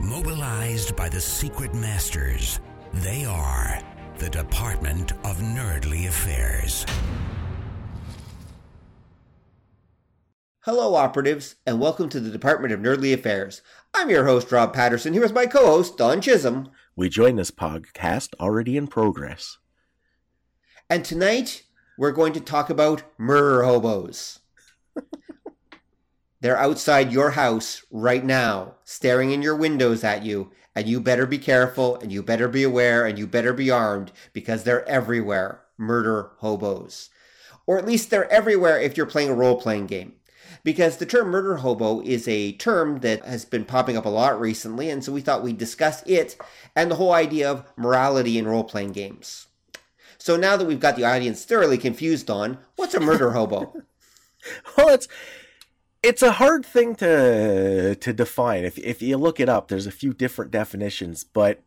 Mobilized by the secret masters, they are the Department of Nerdly Affairs. Hello, operatives, and welcome to the Department of Nerdly Affairs. I'm your host, Rob Patterson, here with my co host, Don Chisholm. We join this podcast already in progress. And tonight, we're going to talk about murder hobos. They're outside your house right now, staring in your windows at you, and you better be careful, and you better be aware, and you better be armed, because they're everywhere. Murder hobos. Or at least they're everywhere if you're playing a role playing game because the term murder hobo is a term that has been popping up a lot recently, and so we thought we'd discuss it and the whole idea of morality in role playing games. So now that we've got the audience thoroughly confused on what's a murder hobo? well, it's it's a hard thing to to define. If if you look it up, there's a few different definitions, but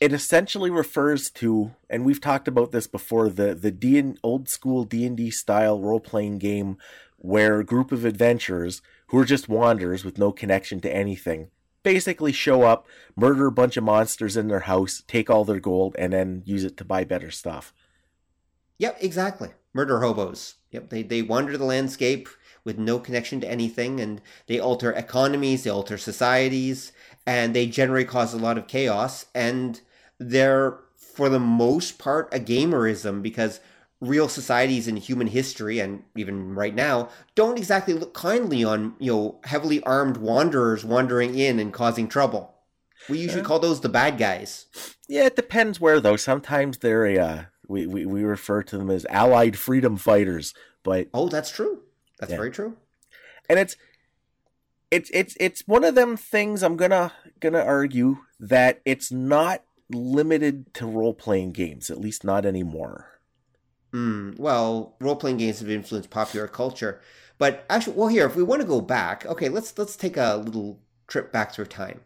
it essentially refers to, and we've talked about this before, the the D old school D and D style role playing game where a group of adventurers who are just wanderers with no connection to anything basically show up, murder a bunch of monsters in their house, take all their gold, and then use it to buy better stuff. Yep, exactly. Murder hobos. Yep, they, they wander the landscape with no connection to anything, and they alter economies, they alter societies, and they generally cause a lot of chaos. And they're, for the most part, a gamerism because real societies in human history and even right now don't exactly look kindly on you know heavily armed wanderers wandering in and causing trouble. We usually call those the bad guys. Yeah it depends where though. Sometimes they're a uh, we, we, we refer to them as allied freedom fighters but oh that's true that's yeah. very true and it's it's it's it's one of them things i'm gonna gonna argue that it's not limited to role-playing games at least not anymore Mm, well, role playing games have influenced popular culture, but actually, well, here if we want to go back, okay, let's let's take a little trip back through time.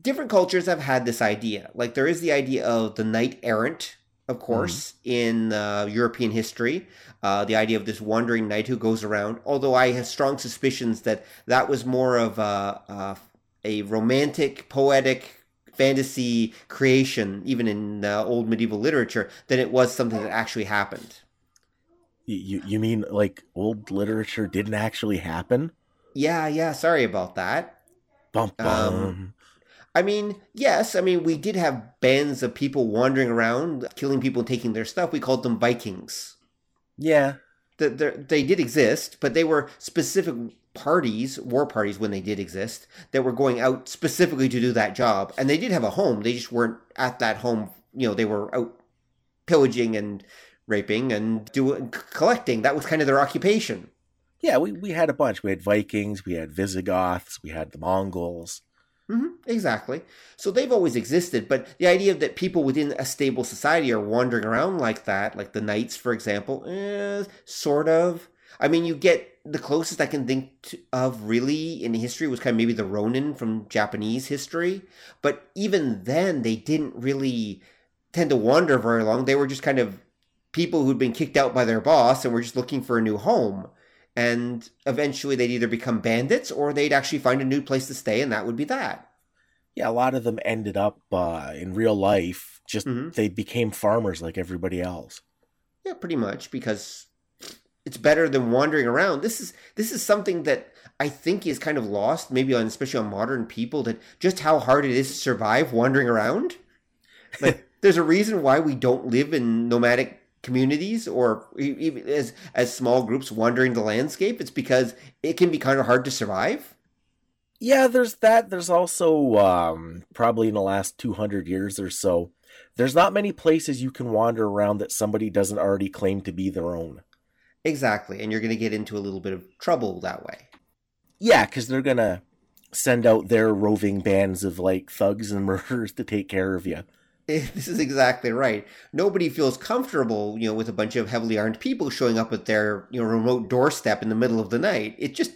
Different cultures have had this idea. Like there is the idea of the knight errant, of mm-hmm. course, mm. in uh, European history. Uh, the idea of this wandering knight who goes around. Although I have strong suspicions that that was more of a, a, a romantic, poetic fantasy creation, even in uh, old medieval literature, than it was something that actually happened. You you mean like old literature didn't actually happen? Yeah, yeah. Sorry about that. Bum, bum. Um, I mean, yes. I mean, we did have bands of people wandering around, killing people and taking their stuff. We called them Vikings. Yeah, the, the, they did exist, but they were specific parties, war parties when they did exist, that were going out specifically to do that job. And they did have a home. They just weren't at that home. You know, they were out pillaging and raping and doing collecting. That was kind of their occupation. Yeah, we, we had a bunch. We had Vikings, we had Visigoths, we had the Mongols. Mm-hmm, exactly. So they've always existed, but the idea that people within a stable society are wandering around like that, like the knights, for example, eh, sort of. I mean, you get the closest I can think of really in history was kind of maybe the Ronin from Japanese history. But even then, they didn't really tend to wander very long. They were just kind of people who'd been kicked out by their boss and were just looking for a new home. And eventually, they'd either become bandits or they'd actually find a new place to stay, and that would be that. Yeah, a lot of them ended up uh, in real life, just mm-hmm. they became farmers like everybody else. Yeah, pretty much because it's better than wandering around. This is this is something that I think is kind of lost, maybe on especially on modern people, that just how hard it is to survive wandering around. Like, there's a reason why we don't live in nomadic communities or even as as small groups wandering the landscape. It's because it can be kind of hard to survive. Yeah, there's that. There's also um, probably in the last 200 years or so, there's not many places you can wander around that somebody doesn't already claim to be their own. Exactly, and you're going to get into a little bit of trouble that way. Yeah, because they're going to send out their roving bands of like thugs and murderers to take care of you. This is exactly right. Nobody feels comfortable, you know, with a bunch of heavily armed people showing up at their, you know, remote doorstep in the middle of the night. It just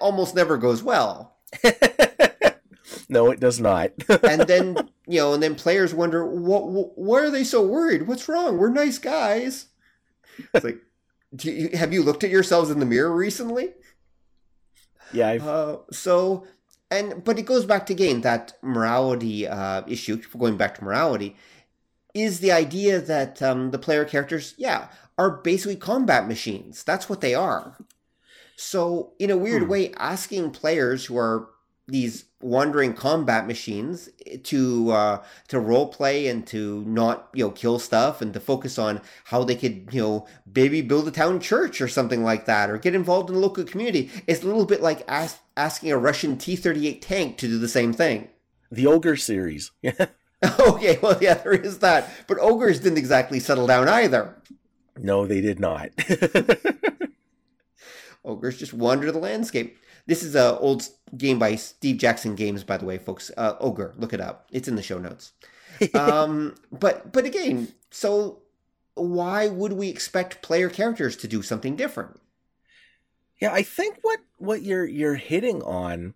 almost never goes well. no, it does not. and then, you know, and then players wonder, what, why are they so worried? What's wrong? We're nice guys. It's like, you, have you looked at yourselves in the mirror recently? Yeah. Uh, so and but it goes back to again that morality uh, issue. Going back to morality, is the idea that um, the player characters, yeah, are basically combat machines. That's what they are. So in a weird hmm. way, asking players who are these wandering combat machines to uh, to role play and to not you know kill stuff and to focus on how they could you know maybe build a town church or something like that or get involved in the local community. It's a little bit like ask, asking a Russian T thirty eight tank to do the same thing. The ogre series, yeah. okay, well yeah, there is that, but ogres didn't exactly settle down either. No, they did not. ogres just wander the landscape. This is a old game by Steve Jackson Games, by the way, folks. Uh, Ogre, look it up. It's in the show notes. um, but but again, so why would we expect player characters to do something different? Yeah, I think what what you're you're hitting on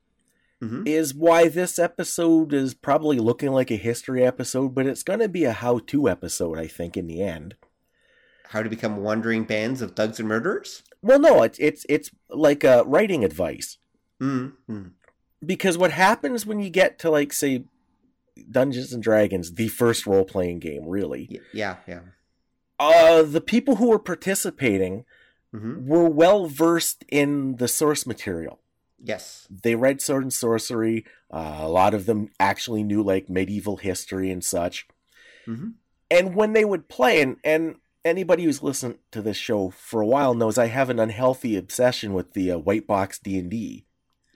mm-hmm. is why this episode is probably looking like a history episode, but it's going to be a how-to episode. I think in the end, how to become wandering bands of thugs and murderers. Well, no, it's it's it's like a writing advice. Mm-hmm. Because what happens when you get to like say Dungeons and Dragons, the first role playing game, really? Yeah, yeah. Uh, the people who were participating mm-hmm. were well versed in the source material. Yes, they read Sword and Sorcery. Uh, a lot of them actually knew like medieval history and such. Mm-hmm. And when they would play, and and anybody who's listened to this show for a while knows I have an unhealthy obsession with the uh, white box D and D.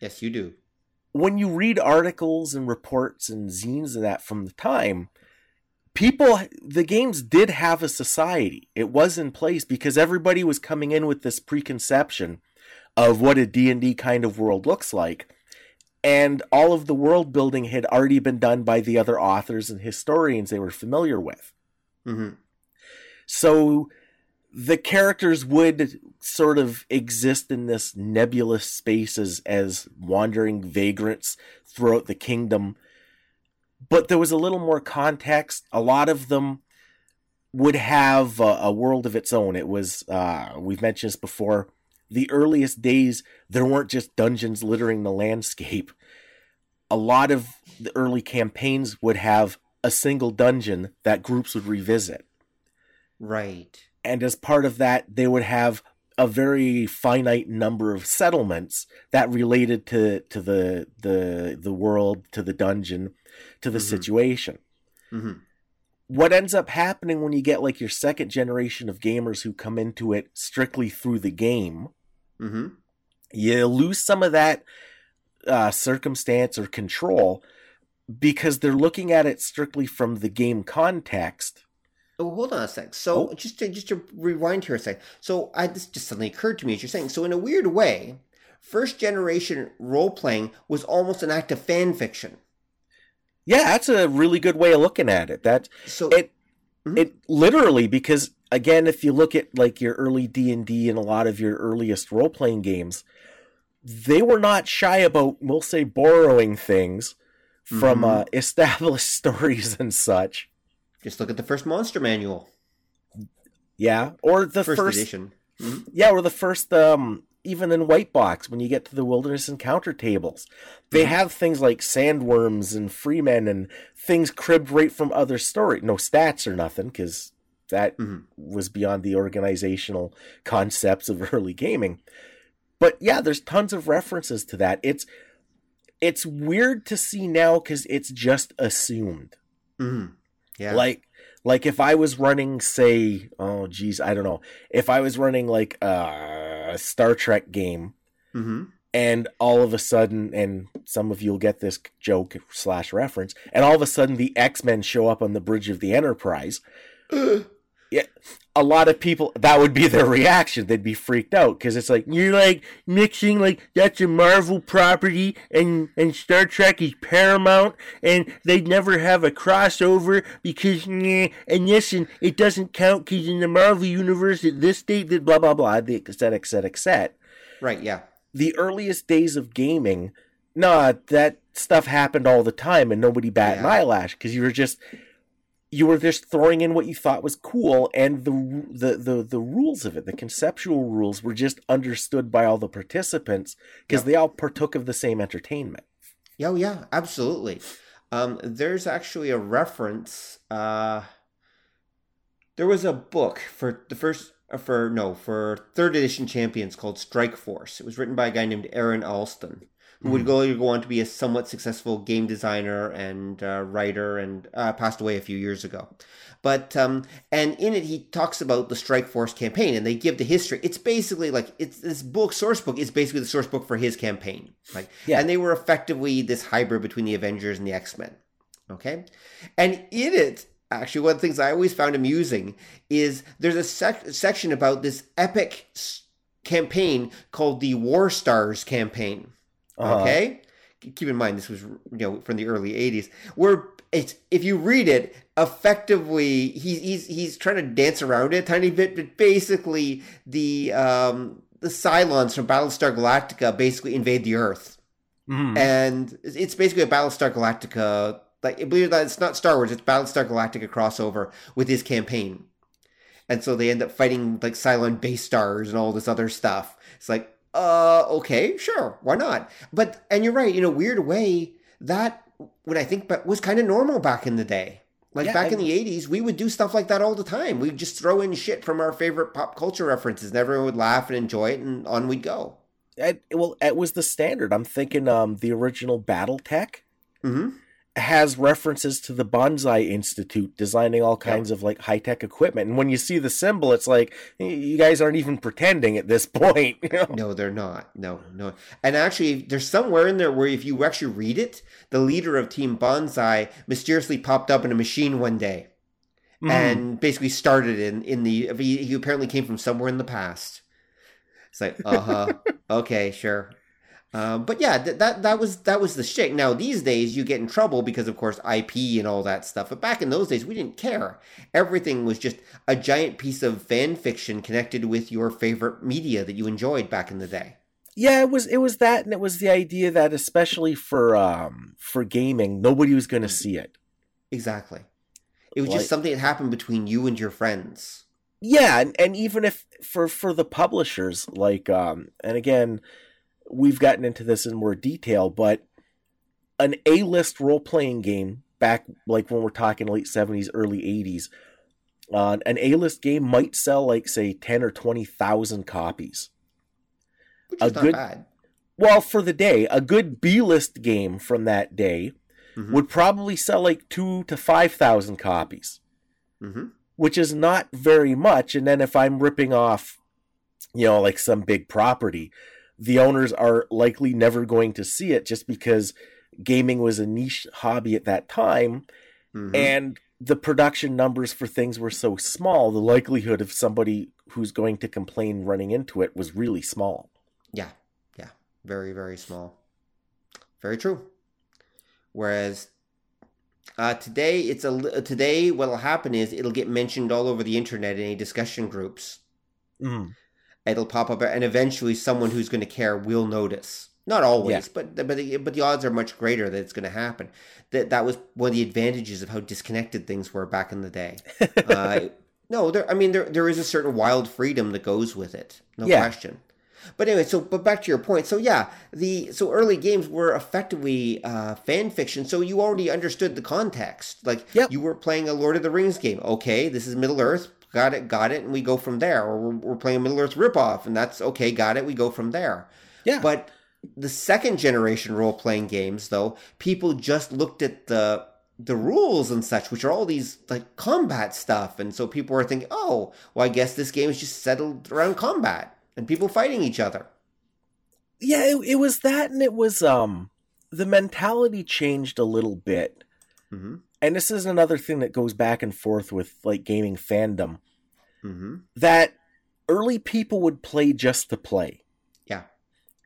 Yes, you do. When you read articles and reports and zines of that from the time, people the games did have a society. It was in place because everybody was coming in with this preconception of what a D&D kind of world looks like. And all of the world building had already been done by the other authors and historians they were familiar with. Mm-hmm. So the characters would sort of exist in this nebulous space as, as wandering vagrants throughout the kingdom. But there was a little more context. A lot of them would have a, a world of its own. It was, uh, we've mentioned this before, the earliest days, there weren't just dungeons littering the landscape. A lot of the early campaigns would have a single dungeon that groups would revisit. Right and as part of that they would have a very finite number of settlements that related to to the the the world to the dungeon to the mm-hmm. situation mm-hmm. what ends up happening when you get like your second generation of gamers who come into it strictly through the game mm-hmm. you lose some of that uh, circumstance or control because they're looking at it strictly from the game context Oh, hold on a sec. So oh. just to, just to rewind here a sec. So I this just suddenly occurred to me as you're saying. So in a weird way, first generation role playing was almost an act of fan fiction. Yeah, that's a really good way of looking at it. That so it mm-hmm. it literally because again, if you look at like your early D and D and a lot of your earliest role playing games, they were not shy about we'll say borrowing things from mm-hmm. uh, established stories and such. Just look at the first monster manual. Yeah, or the first, first edition. Mm-hmm. Yeah, or the first um even in white box when you get to the wilderness encounter tables they mm-hmm. have things like sandworms and Fremen and things cribbed right from other story no stats or nothing because that mm-hmm. was beyond the organizational concepts of early gaming but yeah there's tons of references to that it's it's weird to see now because it's just assumed mm-hmm. Yeah. Like like if I was running say oh geez, I don't know. If I was running like a Star Trek game mm-hmm. and all of a sudden and some of you'll get this joke slash reference, and all of a sudden the X-Men show up on the bridge of the Enterprise. Yeah, a lot of people that would be their reaction. They'd be freaked out because it's like you're like mixing like that's a Marvel property and and Star Trek is Paramount and they'd never have a crossover because nah, and this and it doesn't count because in the Marvel universe at this date that blah blah blah the etc etc etc. Set. Right. Yeah. The earliest days of gaming, nah, that stuff happened all the time and nobody bat Yeah. an eyelash because you were just you were just throwing in what you thought was cool and the, the the the rules of it the conceptual rules were just understood by all the participants because Yep. they all partook of the same entertainment Yeah, oh, yeah, absolutely. Um, there's actually a reference. Uh, there was a book for the first, uh, for no, for third edition champions called Strike Force. It was written by a guy named Aaron Allston, who would go, go on to be a somewhat successful game designer and uh, writer, and uh, passed away a few years ago. But um, and in it he talks about the Strike Force campaign, and they give the history. It's basically like it's this book source book is basically the source book for his campaign. Like, Yeah. and they were effectively this hybrid between the Avengers and the X Men. Okay, and in it, actually, one of the things I always found amusing is there's a sec- section about this epic s- campaign called the War Stars campaign. Uh-huh. Okay, keep in mind this was you know from the early '80s, where it's if you read it, effectively he's he's he's trying to dance around it a tiny bit, but basically the um the Cylons from Battlestar Galactica basically invade the Earth Mhm. and it's basically a Battlestar Galactica. Like, believe it or not, it's not Star Wars; it's Battlestar Galactica crossover with his campaign. And so they end up fighting like Cylon base stars and all this other stuff. It's like, uh, okay, sure, why not? But and you're right, in a weird way, that when I think but was kind of normal back in the day. Like Yeah, back in the '80s, we would do stuff like that all the time. We'd just throw in shit from our favorite pop culture references, and everyone would laugh and enjoy it, and on we'd go. It- well it was the standard i'm thinking um the original battletech hmm has references to the Banzai Institute designing all kinds of like high tech equipment. And when you see the symbol, it's like you guys aren't even pretending at this point. You know? No, they're not. No, no. And actually, there's somewhere in there where if you actually read it, the leader of Team Banzai mysteriously popped up in a machine one day Mhm. and basically started in in the. He, he apparently came from somewhere in the past. It's like, uh huh, okay, sure. Um, but yeah, th- that that was that was the shit. Now these days you get in trouble because of course IP and all that stuff. But back in those days we didn't care. Everything was just a giant piece of fan fiction connected with your favorite media that you enjoyed back in the day. yeah, it was it was that, and it was the idea that especially for um for gaming, nobody was going to see it. Exactly. It was Like- just something that happened between you and your friends. Yeah, and, and even if for for the publishers, like um, and again, we've gotten into this in more detail, but an A list role playing game back like when we're talking late seventies, early eighties, uh, an A list game might sell like say ten or twenty thousand copies. Which A is not good- bad. Well, for the day, a good B list game from that day Mhm. would probably sell like two to five thousand copies. hmm which is not very much. And then if I'm ripping off, you know, like some big property, the owners are likely never going to see it just because gaming was a niche hobby at that time hmm and the production numbers for things were so small, the likelihood of somebody who's going to complain running into it was really small. Yeah, yeah, very very small. Very true. Whereas uh, today, it's a today what'll happen is it'll get mentioned all over the internet in any discussion groups. Mm. It'll pop up, and eventually, someone who's going to care will notice. Not always, but but the, but the odds are much greater that it's going to happen. That that was one of the advantages of how disconnected things were back in the day. uh, no, there. I mean, there there is a certain wild freedom that goes with it, no Yeah. question. But anyway, so but back to your point. So yeah, the so early games were effectively uh, fan fiction. So you already understood the context. Like Yep. you were playing a Lord of the Rings game. Okay, this is Middle Earth. Got it, got it, and we go from there. Or we're, we're playing Middle Earth ripoff, and that's okay. Got it. We go from there. Yeah. But the second generation role playing games, though, people just looked at the the rules and such, which are all these like combat stuff, and so people were thinking, oh, well, I guess this game is just settled around combat and people fighting each other. yeah, it, it was that, and it was um the mentality changed a little bit. Mm-hmm. And this is another thing that goes back and forth with like gaming fandom Mm-hmm. that early people would play just to play. Yeah.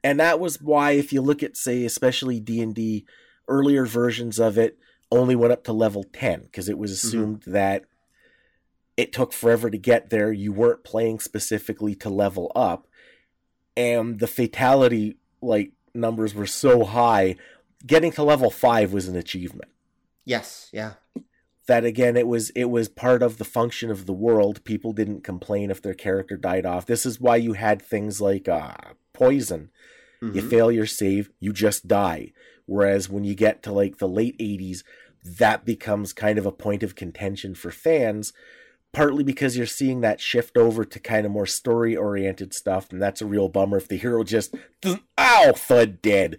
And that was why if you look at say especially D&D earlier versions of it only went up to level 10 because it was assumed that it took forever to get there. You weren't playing specifically to level up and the fatality like numbers were so high getting to level 5 was an achievement Yes. Yeah. that again it was it was part of the function of the world people didn't complain if their character died off this is why you had things like uh poison you Mhm. fail your save you just die whereas when you get to like the late 80s that becomes kind of a point of contention for fans partly because you're seeing that shift over to kind of more story oriented stuff and that's a real bummer if the hero just ow thud dead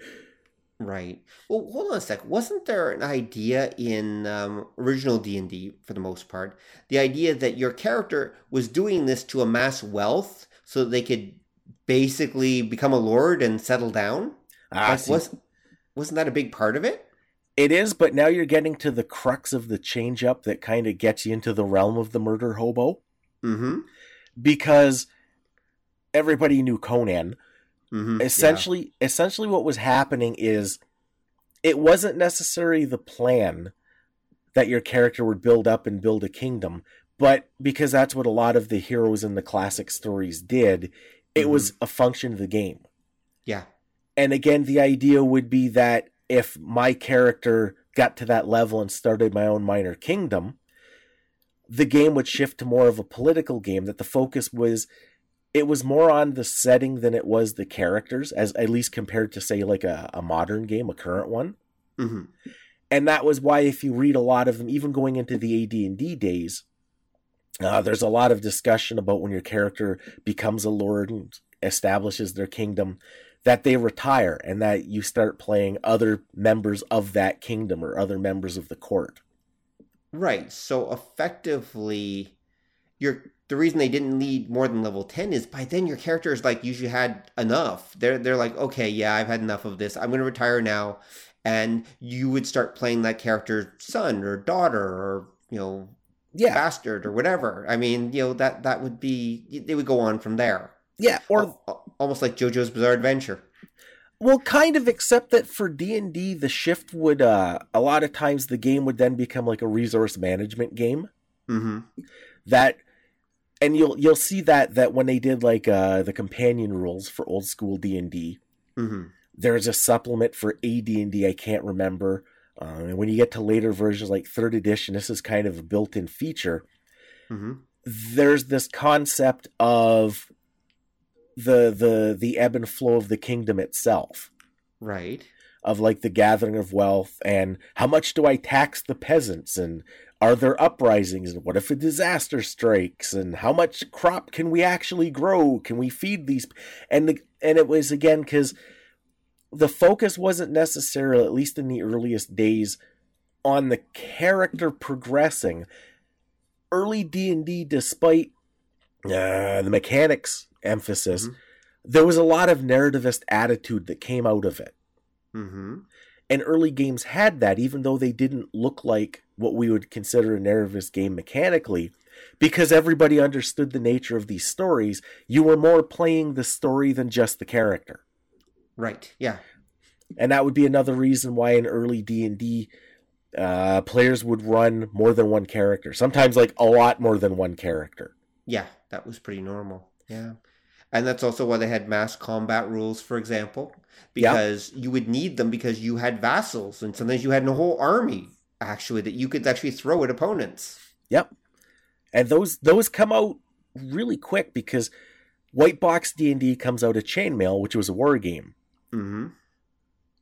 Right. Well, hold on a sec. Wasn't there an idea in um, original D and D, for the most part, the idea that your character was doing this to amass wealth so that they could basically become a lord and settle down? ah, like, was wasn't that a big part of it? It is, but now you're getting to the crux of the change up that kind of gets you into the realm of the murder hobo Mm-hmm. because everybody knew Conan. Mm-hmm. Essentially, essentially what was happening is it wasn't necessarily the plan that your character would build up and build a kingdom, but because that's what a lot of the heroes in the classic stories did, it Mhm. was a function of the game. Yeah. And again, the idea would be that if my character got to that level and started my own minor kingdom, the game would shift to more of a political game. That the focus was, it was more on the setting than it was the characters, as at least compared to say like a, a modern game, a current one. Mm-hmm. And that was why, if you read a lot of them, even going into the AD and D days, uh, there's a lot of discussion about when your character becomes a lord and establishes their kingdom that they retire and that you start playing other members of that kingdom or other members of the court. Right. So effectively, your the reason they didn't need more than level ten is by then your character is like usually had enough. They're they're like, okay, yeah, I've had enough of this. I'm going to retire now, and you would start playing that character's son or daughter or you know Yeah, bastard or whatever. I mean, you know that that would be they would go on from there. yeah, or Al- al- almost like JoJo's Bizarre Adventure. well, kind of, except that for D and D, the shift would uh, a lot of times the game would then become like a resource management game. Mm-hmm. that and you'll you'll see that that when they did like uh the companion rules for old school D&D Mm-hmm. there's a supplement for AD&D I can't remember uh, and when you get to later versions like third edition this is kind of a built-in feature Mm-hmm. there's this concept of the the the ebb and flow of the kingdom itself Right. of like the gathering of wealth and how much do I tax the peasants and are there uprisings? And what if a disaster strikes? And how much crop can we actually grow? Can we feed these and the, and it was again because the focus wasn't necessarily at least in the earliest days on the character progressing. Early d&d despite uh, the mechanics emphasis Mhm. there was a lot of narrativist attitude that came out of it. Mm-hmm. And early games had that, even though they didn't look like what we would consider a narrativist game mechanically, because everybody understood the nature of these stories. You were more playing the story than just the character, Right. Yeah. and that would be another reason why in early D and D, uh, players would run more than one character. Sometimes like a lot more than one character. Yeah, that was pretty normal. Yeah. And that's also why they had mass combat rules, for example, because you would need them because you had vassals and sometimes you had a whole army actually that you could actually throw at opponents. Yep. And those those come out really quick because White Box D and D comes out of Chainmail, which was a war game. Mm-hmm.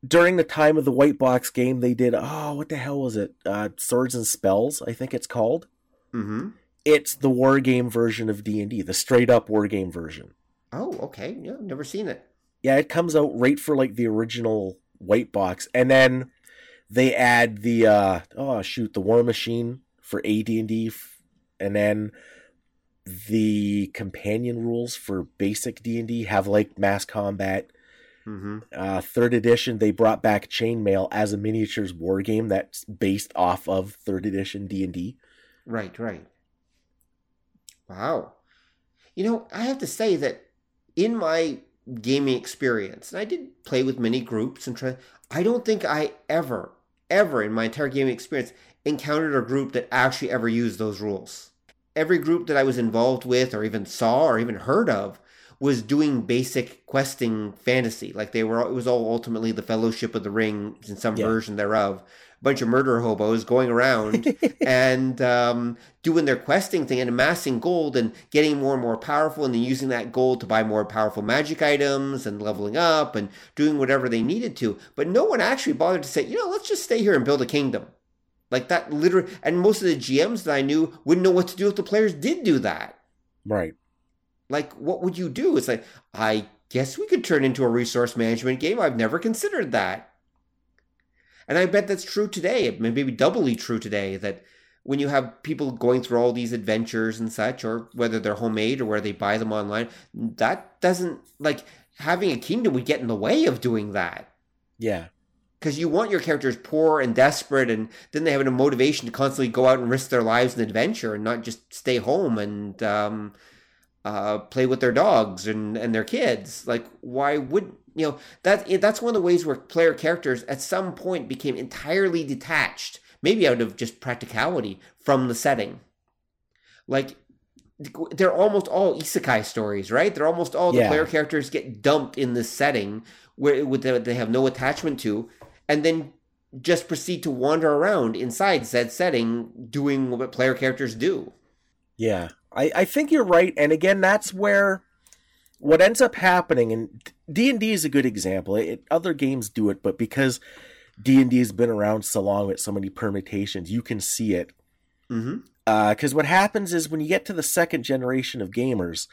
during the time of the white box game they did oh what the hell was it uh swords and spells i think it's called Mm-hmm. it's the war game version of d&d the straight up war game version Oh, okay. Yeah, never seen it. yeah it comes out right for like the original white box and then they add the uh oh shoot the war machine for AD&D and then the companion rules for basic D&D have like mass combat Mm-hmm. uh, third edition, they brought back Chainmail as a miniatures war game that's based off of third edition D and D. Right, right. Wow. you know, I have to say that in my gaming experience, and I did play with many groups and try, I don't think I ever, ever in my entire gaming experience encountered a group that actually ever used those rules. Every group that I was involved with, or even saw, or even heard of, was doing basic questing fantasy. Like they were, it was all ultimately the Fellowship of the Ring in some yeah. version thereof. Bunch of murder hobos going around and um, doing their questing thing and amassing gold and getting more and more powerful and then using that gold to buy more powerful magic items and leveling up and doing whatever they needed to. But no one actually bothered to say, you know, let's just stay here and build a kingdom. Like that literally, and most of the GMs that I knew wouldn't know what to do if the players did do that. Right. Like, what would you do? It's like, I guess we could turn into a resource management game. I've never considered that. And I bet that's true today, maybe doubly true today, that when you have people going through all these adventures and such, or whether they're homemade or where they buy them online, that doesn't, like, having a kingdom would get in the way of doing that. Yeah because you want your characters poor and desperate and then they have a motivation to constantly go out and risk their lives in adventure and not just stay home and um, uh, play with their dogs and, and their kids like why would you know that that's one of the ways where player characters at some point became entirely detached maybe out of just practicality from the setting like they're almost all isekai stories right they're almost all the yeah. player characters get dumped in this setting where they have no attachment to and then just proceed to wander around inside said setting doing what player characters do. Yeah, I, I think you're right. And again, that's where what ends up happening, and D&D is a good example. It, other games do it, but because D&D has been around so long with so many permutations, you can see it. Because mm-hmm. uh, what happens is when you get to the second generation of gamers,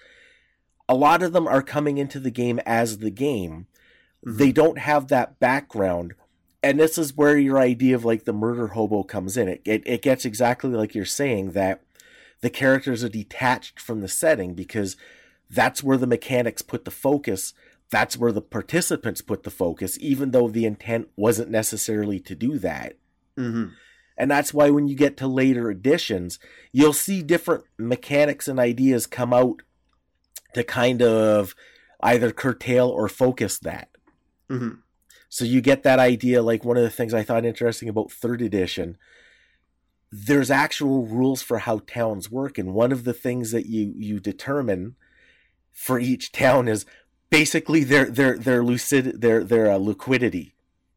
a lot of them are coming into the game as the game. Mm-hmm. They don't have that background and this is where your idea of like the murder hobo comes in. It, it it gets exactly like you're saying that the characters are detached from the setting because that's where the mechanics put the focus. That's where the participants put the focus, even though the intent wasn't necessarily to do that. Mm-hmm. And that's why when you get to later editions, you'll see different mechanics and ideas come out to kind of either curtail or focus that. Mm-hmm. So you get that idea. Like one of the things I thought interesting about third edition, there's actual rules for how towns work, and one of the things that you you determine for each town is basically their their their lucid their their uh, liquidity.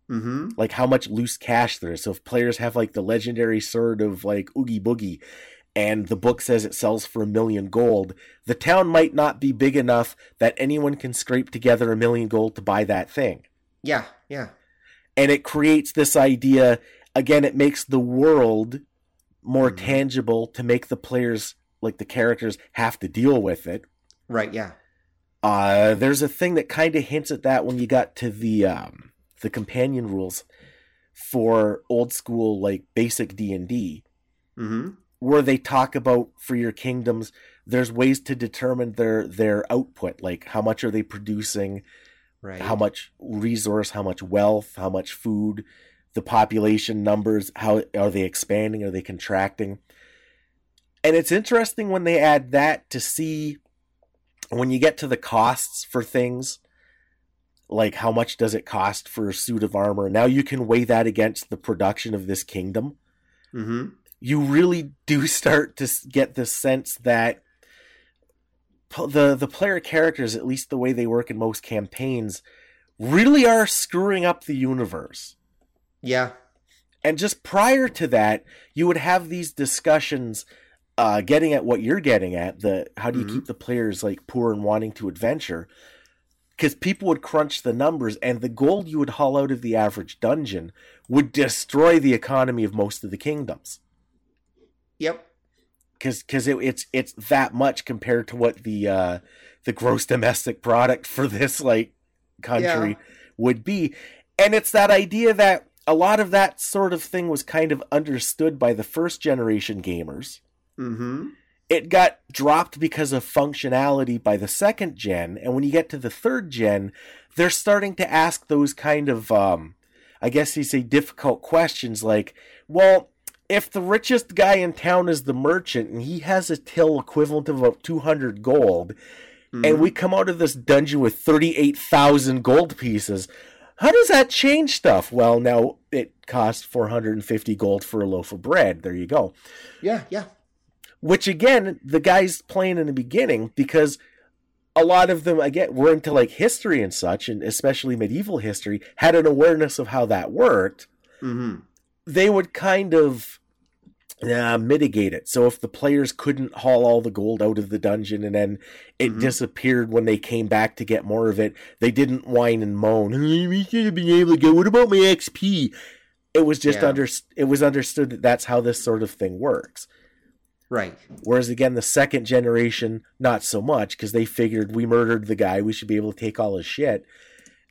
Mm-hmm. Like how much loose cash there is. So if players have like the legendary sword of like Oogie Boogie, and the book says it sells for a million gold, the town might not be big enough that anyone can scrape together a million gold to buy that thing. Yeah, yeah. And it creates this idea again, it makes the world more mm-hmm. tangible to make the players like the characters have to deal with it. Right, yeah. Uh there's a thing that kind of hints at that when you got to the um the companion rules for old school like basic D&D. Mm-hmm. Where they talk about for your kingdoms there's ways to determine their their output like how much are they producing right how much resource how much wealth how much food the population numbers how are they expanding are they contracting and it's interesting when they add that to see when you get to the costs for things like how much does it cost for a suit of armor now you can weigh that against the production of this kingdom mm-hmm. you really do start to get the sense that the the player characters, at least the way they work in most campaigns, really are screwing up the universe. Yeah. And just prior to that, you would have these discussions uh, getting at what you're getting at, the how do you mm-hmm. keep the players like poor and wanting to adventure? Because people would crunch the numbers, and the gold you would haul out of the average dungeon would destroy the economy of most of the kingdoms. Yep because because it, it's it's that much compared to what the uh, the gross domestic product for this like country yeah. would be, and it's that idea that a lot of that sort of thing was kind of understood by the first generation gamers. Mm-hmm. It got dropped because of functionality by the second gen, and when you get to the third gen, they're starting to ask those kind of, um, I guess you say, difficult questions like, well, if the richest guy in town is the merchant and he has a till equivalent of about 200 gold Mhm. and we come out of this dungeon with 38,000 gold pieces how does that change stuff well now it costs 450 gold for a loaf of bread there you go yeah, yeah, which again the guys playing in the beginning because a lot of them again were into like history and such and especially medieval history had an awareness of how that worked hmm they would kind of uh, mitigate it. So if the players couldn't haul all the gold out of the dungeon and then it Mhm. disappeared when they came back to get more of it, they didn't whine and moan. "Hey, We should have been able to go. What about my XP? It was just Yeah. under. It was understood that that's how this sort of thing works. Right. Whereas again, the second generation, not so much because they figured we murdered the guy, we should be able to take all his shit.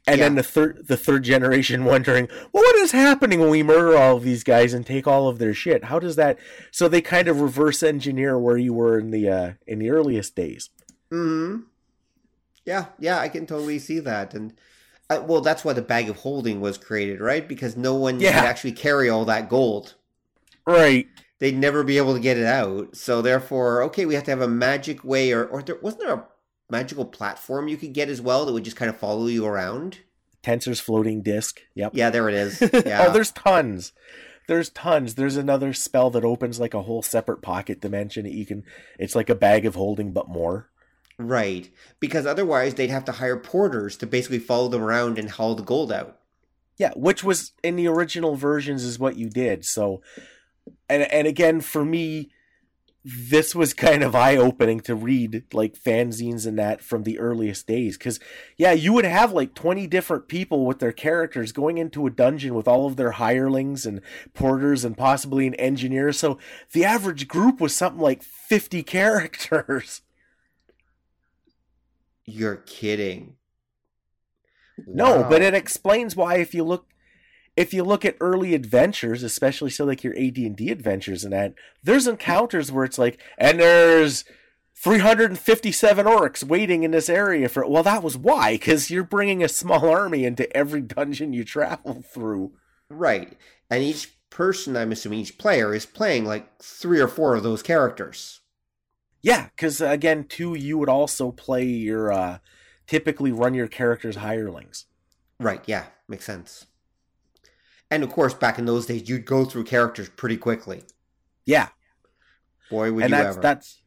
And then the third, the third generation wondering, well, what is happening when we murder all of these guys and take all of their shit? How does that? So they kind of reverse engineer where you were in the uh, in the earliest days. hmm Yeah, yeah, I can totally see that, and uh, well, that's why the bag of holding was created, right? Because no one Yeah. could actually carry all that gold. Right. They'd never be able to get it out. So therefore, okay, we have to have a magic way, or or there wasn't there a magical platform you could get as well that would just kind of follow you around. Tenser's floating disc. Yep. Yeah, there it is. Oh, yeah. oh, there's tons. There's tons. There's another spell that opens like a whole separate pocket dimension that you can. It's like a bag of holding, but more. Right. Because otherwise they'd have to hire porters to basically follow them around and haul the gold out. Yeah, which was in the original versions is what you did. So and and again for me this was kind of eye opening to read like fanzines and that from the earliest days cuz yeah, you would have like 20 different people with their characters going into a dungeon with all of their hirelings and porters and possibly an engineer. So the average group was something like 50 characters. You're kidding. No, but it explains why if you look if you look at early adventures, especially so like your AD&D adventures and that, there's encounters where it's like and there's 357 orcs waiting in this area for well that was why cuz you're bringing a small army into every dungeon you travel through. Right. And each person, I'm assuming each player, is playing like three or four of those characters. Yeah, cuz again too you would also play your uh typically run your characters hirelings. Right, yeah, makes sense. And of course, back in those days, you'd go through characters pretty quickly. Yeah, Boy, would and you that's ever. that's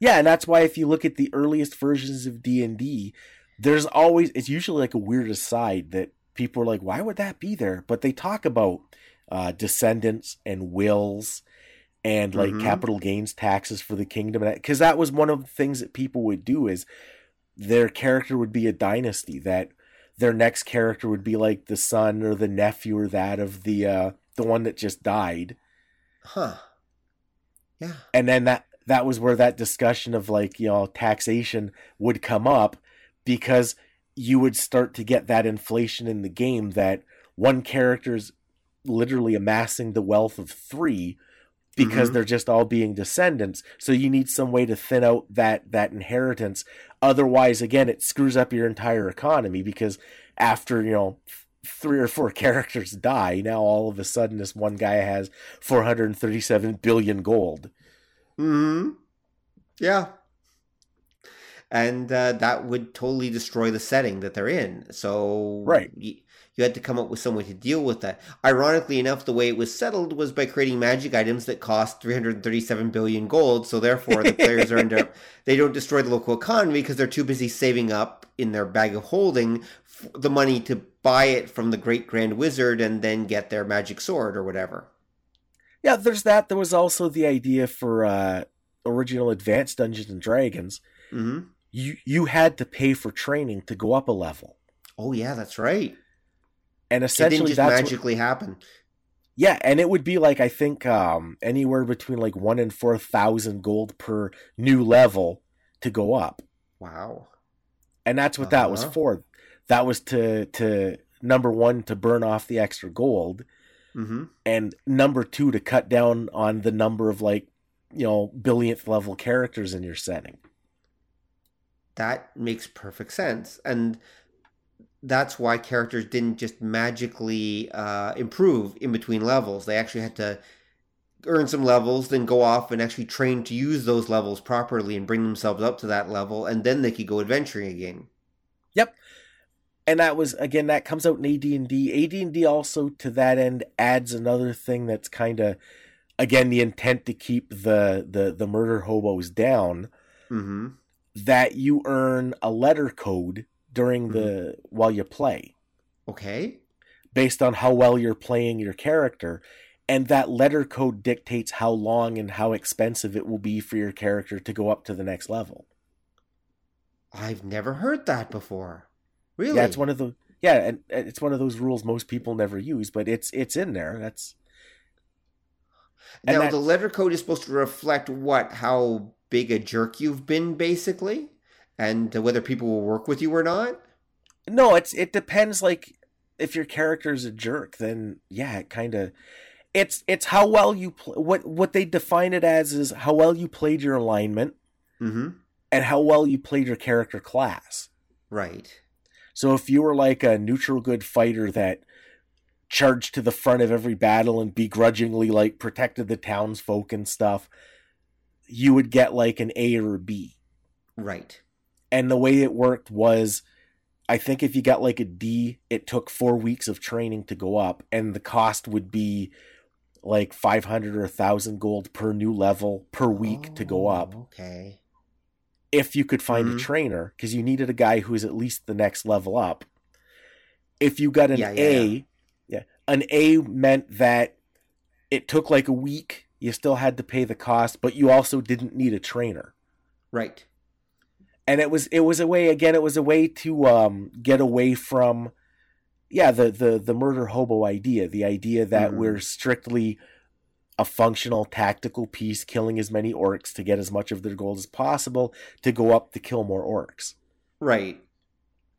yeah, and that's why if you look at the earliest versions of D and D, there's always it's usually like a weird aside that people are like, why would that be there? But they talk about uh, descendants and wills and like Mhm. capital gains taxes for the kingdom, because that was one of the things that people would do is their character would be a dynasty that their next character would be like the son or the nephew or that of the uh the one that just died Huh. Yeah. and then that that was where that discussion of like you know taxation would come up because you would start to get that inflation in the game that one character's literally amassing the wealth of three because Mhm. they're just all being descendants so you need some way to thin out that that inheritance otherwise again it screws up your entire economy because after you know three or four characters die now all of a sudden this one guy has 437 billion gold Hmm. Yeah. And uh, that would totally destroy the setting that they're in. So Right. y- you had to come up with some way to deal with that. Ironically enough, the way it was settled was by creating magic items that cost 337 billion gold. So therefore, the players are under they don't destroy the local economy because they're too busy saving up in their bag of holding f- the money to buy it from the great grand wizard and then get their magic sword or whatever. Yeah, there's that. There was also the idea for uh, original Advanced Dungeons and Dragons. hmm You you had to pay for training to go up a level, Oh yeah, that's right. And essentially didn't just what- magically happen. yeah, and it would be like I think um, anywhere between like one and four thousand gold per new level to go up, Wow. and that's what that was Uh-huh. for. That was to to number one to burn off the extra gold, hmm and number two to cut down on the number of like you know billionth level characters in your setting. That makes perfect sense. And that's why characters didn't just magically uh, improve in between levels. They actually had to earn some levels, then go off and actually train to use those levels properly and bring themselves up to that level, and then they could go adventuring again. Yep. And that was again that comes out in AD&D. AD&D also to that end adds another thing that's kind of again the intent to keep the the the murder hobos down. Mm-hmm. That you earn a letter code during the mm-hmm. while you play. Okay. Based on how well you're playing your character and that letter code dictates how long and how expensive it will be for your character to go up to the next level. I've never heard that before. Really? Yeah, it's one of the yeah, and it's one of those rules most people never use, but it's it's in there. That's now the letter code is supposed to reflect what how big a jerk you've been, basically, and whether people will work with you or not. No, it's it depends. Like if your character is a jerk, then yeah, it kind of it's it's how well you pl- what what they define it as is how well you played your alignment mm-hmm. and how well you played your character class. Right. So if you were like a neutral good fighter that charged to the front of every battle and begrudgingly like protected the townsfolk and stuff, you would get like an A or a B. Right. And the way it worked was I think if you got like a D, it took four weeks of training to go up, and the cost would be like 500 or 1000 gold per new level per week oh, to go up. Oh, okay. If you could find mm-hmm. a trainer, because you needed a guy who is at least the next level up. If you got an yeah, yeah, A, yeah. yeah, an A meant that it took like a week. You still had to pay the cost, but you also didn't need a trainer. Right. And it was it was a way again. It was a way to um, get away from yeah the the the murder hobo idea the idea that mm we're strictly a functional tactical piece killing as many orcs to get as much of their gold as possible to go up to kill more orcs right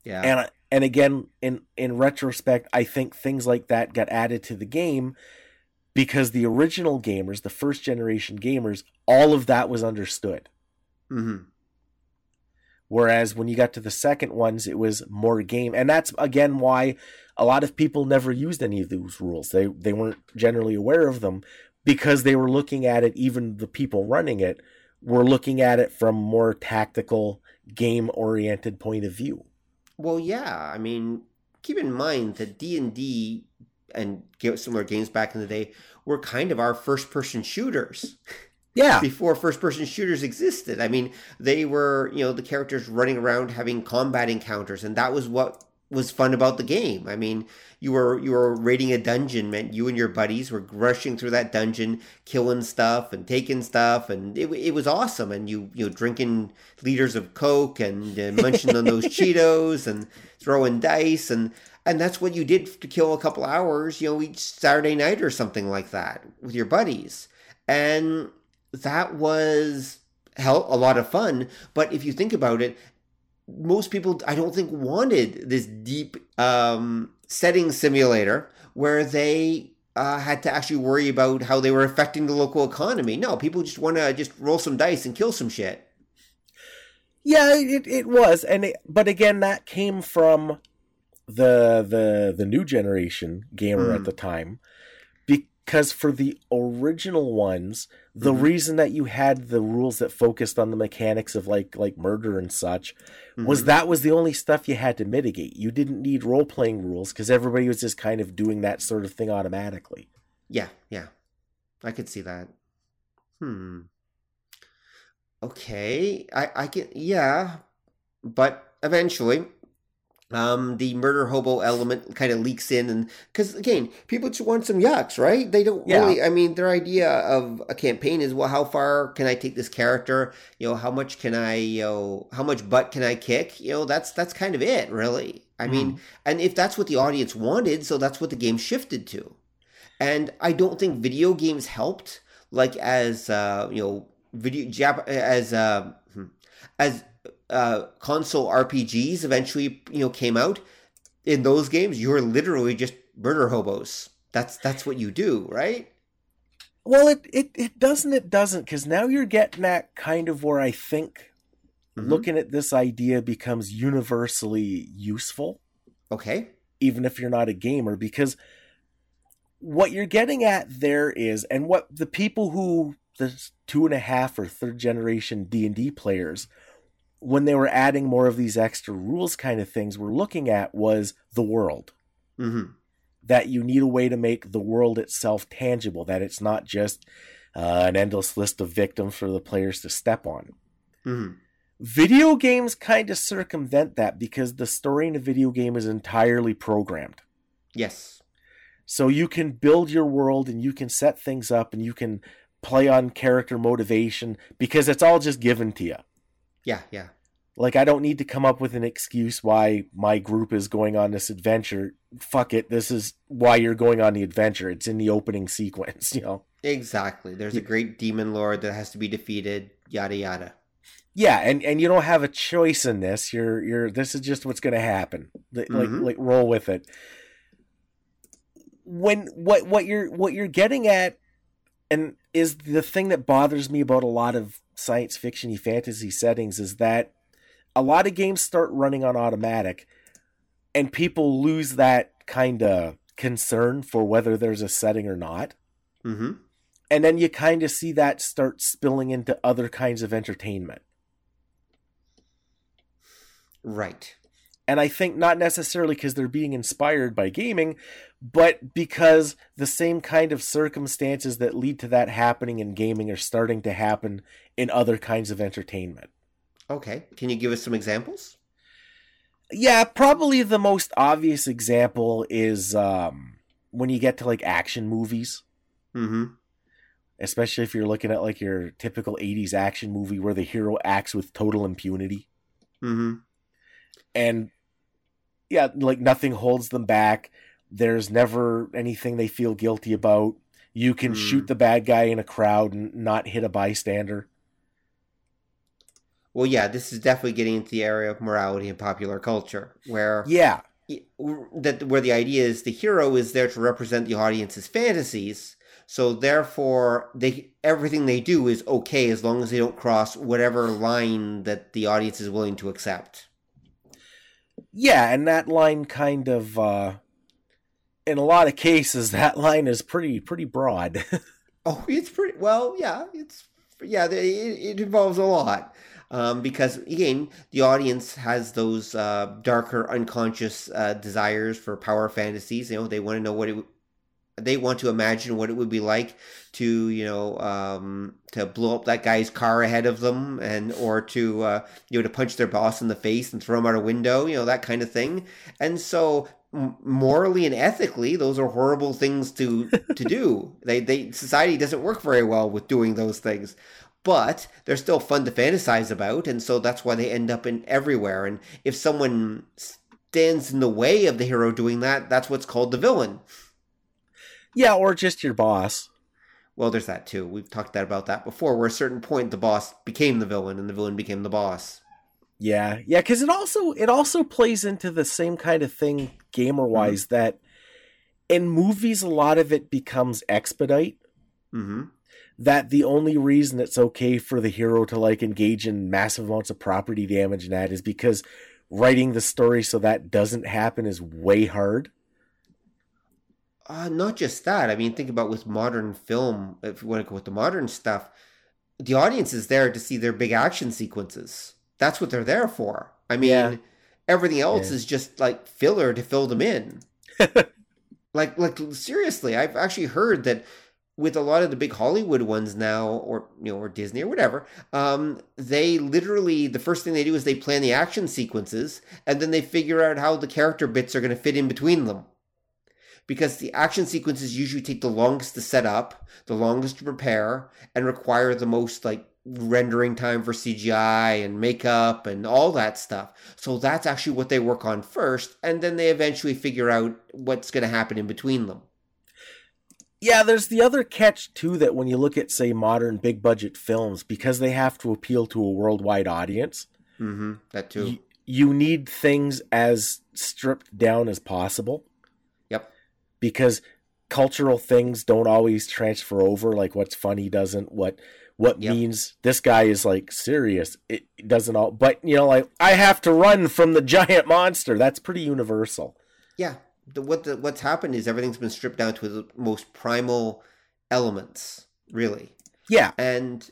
yeah and and again in in retrospect i think things like that got added to the game because the original gamers the first generation gamers all of that was understood mm-hmm. Whereas when you got to the second ones, it was more game, and that's again why a lot of people never used any of those rules. They they weren't generally aware of them because they were looking at it. Even the people running it were looking at it from more tactical, game oriented point of view. Well, yeah, I mean, keep in mind that D and D and similar games back in the day were kind of our first person shooters. Yeah. Before first person shooters existed. I mean, they were, you know, the characters running around having combat encounters, and that was what was fun about the game. I mean, you were you were raiding a dungeon, meant you and your buddies were rushing through that dungeon, killing stuff and taking stuff, and it, it was awesome. And you you know drinking liters of coke and uh, munching on those Cheetos and throwing dice and and that's what you did to kill a couple hours, you know, each Saturday night or something like that with your buddies. And that was hell a lot of fun. But if you think about it, most people I don't think wanted this deep um, setting simulator where they uh, had to actually worry about how they were affecting the local economy. No, people just want to just roll some dice and kill some shit. Yeah, it, it was, and it, but again, that came from the the the new generation gamer mm. at hmm. the time, because for the original ones, the mm-hmm. reason that you had the rules that focused on the mechanics of like like murder and such mm-hmm. was that was the only stuff you had to mitigate. You didn't need role playing rules because everybody was just kind of doing that sort of thing automatically. Yeah, yeah, I could see that. Hmm. Okay, I I can yeah, but eventually um, the murder hobo element kind of leaks in, and because again, people just want some yucks, right? They don't yeah. really. I mean, their idea of a campaign is, well, how far can I take this character? You know, how much can I, you know, how much butt can I kick? You know, that's that's kind of it, really. I mm. mean, and if that's what the audience wanted, so that's what the game shifted to. And I don't think video games helped, like as uh, you know, video Jap- as uh, hmm, as uh, console RPGs eventually you know came out, in those games you were literally just murder hobos. That's that's what you do, right? Well, it it, it doesn't. It doesn't because now you're getting at kind of where I think mm-hmm. looking at this idea becomes universally useful. Okay. Even if you're not a gamer, because what you're getting at there is, and what the people who the two and a half or third generation D and D players, when they were adding more of these extra rules kind of things, we're looking at was the world. Mm-hmm. That you need a way to make the world itself tangible. That it's not just uh, an endless list of victims for the players to step on. Mm-hmm. Video games kind of circumvent that because the story in a video game is entirely programmed. Yes. So you can build your world and you can set things up and you can play on character motivation because it's all just given to you. Yeah, yeah. Like I don't need to come up with an excuse why my group is going on this adventure. Fuck it, this is why you're going on the adventure. It's in the opening sequence, you know. Exactly. There's a great demon lord that has to be defeated, yada yada. Yeah, and, and you don't have a choice in this. You're you're this is just what's going to happen. Like Mhm. like roll with it. When what what you're what you're getting at and is the thing that bothers me about a lot of science fiction fantasy settings is that a lot of games start running on automatic and people lose that kind of concern for whether there's a setting or not Mm-hmm. and then you kind of see that start spilling into other kinds of entertainment Right. and i think not necessarily because they're being inspired by gaming but because the same kind of circumstances that lead to that happening in gaming are starting to happen in other kinds of entertainment Okay. Can you give us some examples? yeah probably the most obvious example is um, when you get to like action movies Mm-hmm. especially if you're looking at like your typical 80s action movie where the hero acts with total impunity Mm-hmm. and yeah like nothing holds them back there's never anything they feel guilty about you can Hmm. shoot the bad guy in a crowd and not hit a bystander Well, yeah, this is definitely getting into the area of morality and popular culture, where yeah that where the idea is the hero is there to represent the audience's fantasies. So therefore, they everything they do is okay as long as they don't cross whatever line that the audience is willing to accept. yeah and that line kind of uh in a lot of cases that line is pretty pretty broad Oh, it's pretty well. Yeah, it's yeah. It, it involves a lot um, because again, the audience has those uh, darker, unconscious uh, desires for power fantasies. You know, they want to know what it. They want to imagine what it would be like to, you know, um, to blow up that guy's car ahead of them, and or to, uh, you know, to punch their boss in the face and throw him out a window. You know, that kind of thing. And so, morally and ethically, those are horrible things to to do. They they society doesn't work very well with doing those things. But they're still fun to fantasize about, and so that's why they end up in everywhere. And if someone stands in the way of the hero doing that, that's what's called the villain. yeah or just your boss Well, there's that too. We've talked that about that before, where at a certain point the boss became the villain and the villain became the boss. Yeah, yeah, because it also it also plays into the same kind of thing gamer wise that in movies a lot of it becomes expedite. Mm-hmm. That the only reason it's okay for the hero to like engage in massive amounts of property damage and that is because writing the story so that doesn't happen is way hard. Uh, not just that. I mean, think about with modern film. If you want to go with the modern stuff, the audience is there to see their big action sequences. That's what they're there for. I mean, Yeah. everything else Yeah. is just like filler to fill them in. like, like seriously, I've actually heard that with a lot of the big Hollywood ones now, or you know, or Disney or whatever, um, they literally the first thing they do is they plan the action sequences, and then they figure out how the character bits are going to fit in between them because the action sequences usually take the longest to set up, the longest to prepare, and require the most like rendering time for CGI and makeup and all that stuff. So that's actually what they work on first, and then they eventually figure out what's going to happen in between them. Yeah, there's the other catch too that when you look at say modern big budget films because they have to appeal to a worldwide audience, Mm-hmm. That too. you, you need things as stripped down as possible. Yep. Because cultural things don't always transfer over like what's funny doesn't what what Yep. means this guy is like serious it it doesn't all but you know like I have to run from the giant monster that's pretty universal. Yeah. the, what the, what's happened is everything's been stripped down to the most primal elements, really. Yeah. And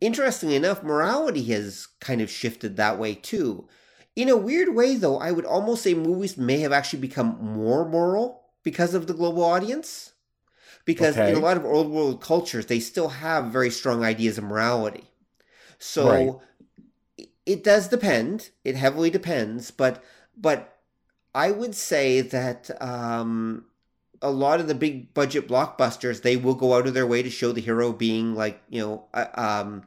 interestingly enough, morality has kind of shifted that way too. In a weird way, though, I would almost say movies may have actually become more moral because of the global audience. Because Okay. in a lot of old world cultures, they still have very strong ideas of morality. So Right. it- does depend. It heavily depends, but but I would say that um, a lot of the big budget blockbusters they will go out of their way to show the hero being like you know uh, um,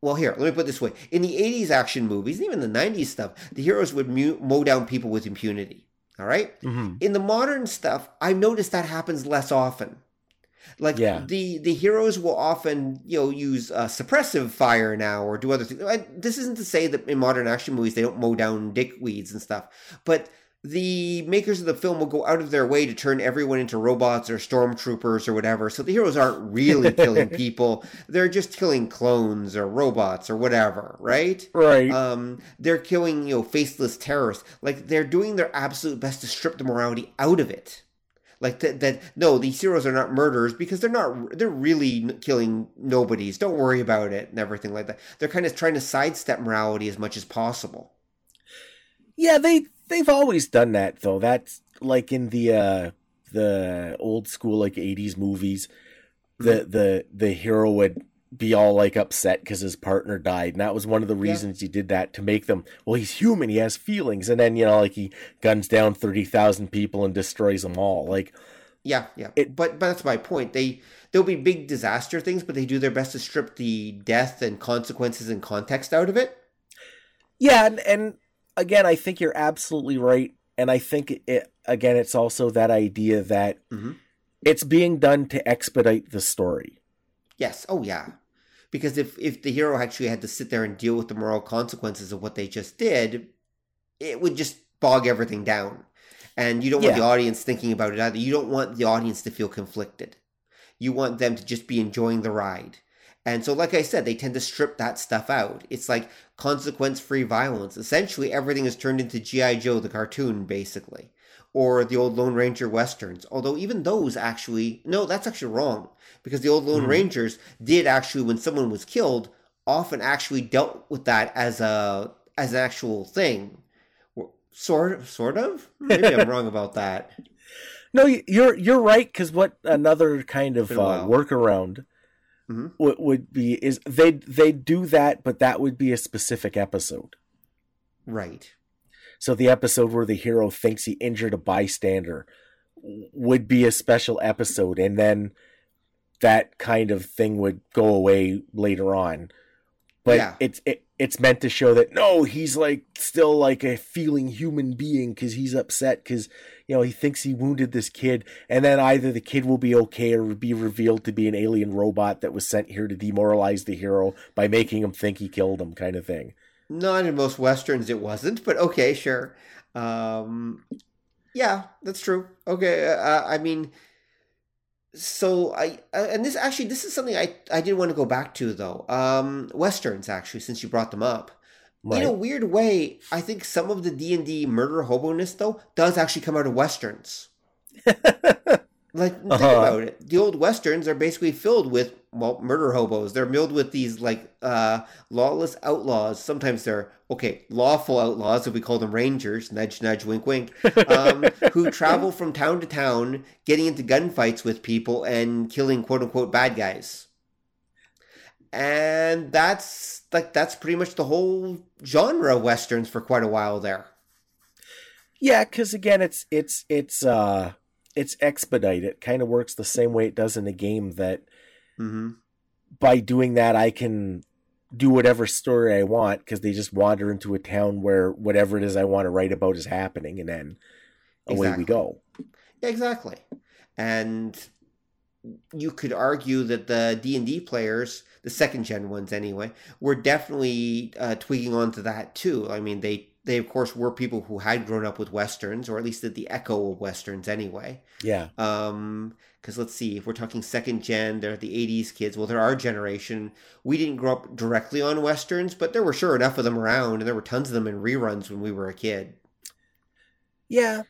well here let me put it this way in the 80s action movies and even the 90s stuff the heroes would mow down people with impunity all right? Hmm in the modern stuff i've noticed that happens less often. Like Yeah. the the heroes will often you know use uh, suppressive fire now or do other things. I, this isn't to say that in modern action movies they don't mow down dickweeds and stuff but the makers of the film will go out of their way to turn everyone into robots or stormtroopers or whatever so the heroes aren't really killing people they're just killing clones or robots or whatever right Right. um, they're killing you know faceless terrorists. Like they're doing their absolute best to strip the morality out of it. Like that, that no, these heroes are not murderers because they're not. They're really killing nobodies. Don't worry about it and everything like that. They're kind of trying to sidestep morality as much as possible. Yeah, they they've always done that though. That's like in the uh the old school like 80s movies. The the the hero would be all like upset cuz his partner died. And that was one of the Yeah. reasons he did that to make them, well, he's human, he has feelings. And then, you know, like he guns down 30,000 people and destroys them all. Like Yeah, yeah. It- but but that's my point. They there'll be big disaster things, but they do their best to strip the death and consequences and context out of it. Yeah, and, and again, I think you're absolutely right, and I think it again, it's also that idea that Mhm. it's being done to expedite the story. Yes. Oh, yeah. Because if if the hero actually had to sit there and deal with the moral consequences of what they just did, it would just bog everything down. And you don't want Yeah. the audience thinking about it either. You don't want the audience to feel conflicted. You want them to just be enjoying the ride. And so, like I said, they tend to strip that stuff out. It's like consequence free violence. Essentially, everything is turned into G.I. Joe, the cartoon, basically. Or the old Lone Ranger westerns. Although, even those actually, no, that's actually wrong. Because the old Lone Mhm. Rangers did actually, when someone was killed, often actually dealt with that as a as an actual thing. Sort sort of. Maybe I'm wrong about that. No, you're you're right because what another kind of uh, workaround Mhm. would would be is they they do that, but that would be a specific episode. Right. So the episode where the hero thinks he injured a bystander would be a special episode, and then that kind of thing would go away later on. But Yeah. it's it, it's meant to show that no, he's like still like a feeling human being because he's upset because you know he thinks he wounded this kid, and then either the kid will be okay or be revealed to be an alien robot that was sent here to demoralize the hero by making him think he killed him, kind of thing. Not in most westerns, it wasn't, but okay, sure. Um, yeah, that's true. Okay, uh, I mean, so I and this actually this is something I I did want to go back to though. Um, westerns actually, since you brought them up. Right. In a weird way, I think some of the D and D murder hobo-ness though does actually come out of westerns. Like think Uh-huh. about it. The old westerns are basically filled with well murder hobos. They're filled with these like uh lawless outlaws. Sometimes they're okay, lawful outlaws if we call them rangers, nudge nudge wink wink, um, who travel from town to town getting into gunfights with people and killing quote unquote bad guys. And that's like that's pretty much the whole genre of westerns for quite a while there. Yeah, because again, it's it's it's uh it's expedite. It kind of works the same way it does in a game. That hmm by doing that, I can do whatever story I want because they just wander into a town where whatever it is I want to write about is happening, and then away Exactly. we go. Exactly. And you could argue that the D&D players, the second gen ones anyway, were definitely uh, tweaking onto that too. I mean, they they of course were people who had grown up with westerns or at least at the echo of westerns anyway. Yeah, Um cuz let's see, if we're talking second gen, they're the 80s kids. Well, they're our generation. We didn't grow up directly on westerns, but there were sure enough of them around and there were tons of them in reruns when we were a kid. yeah.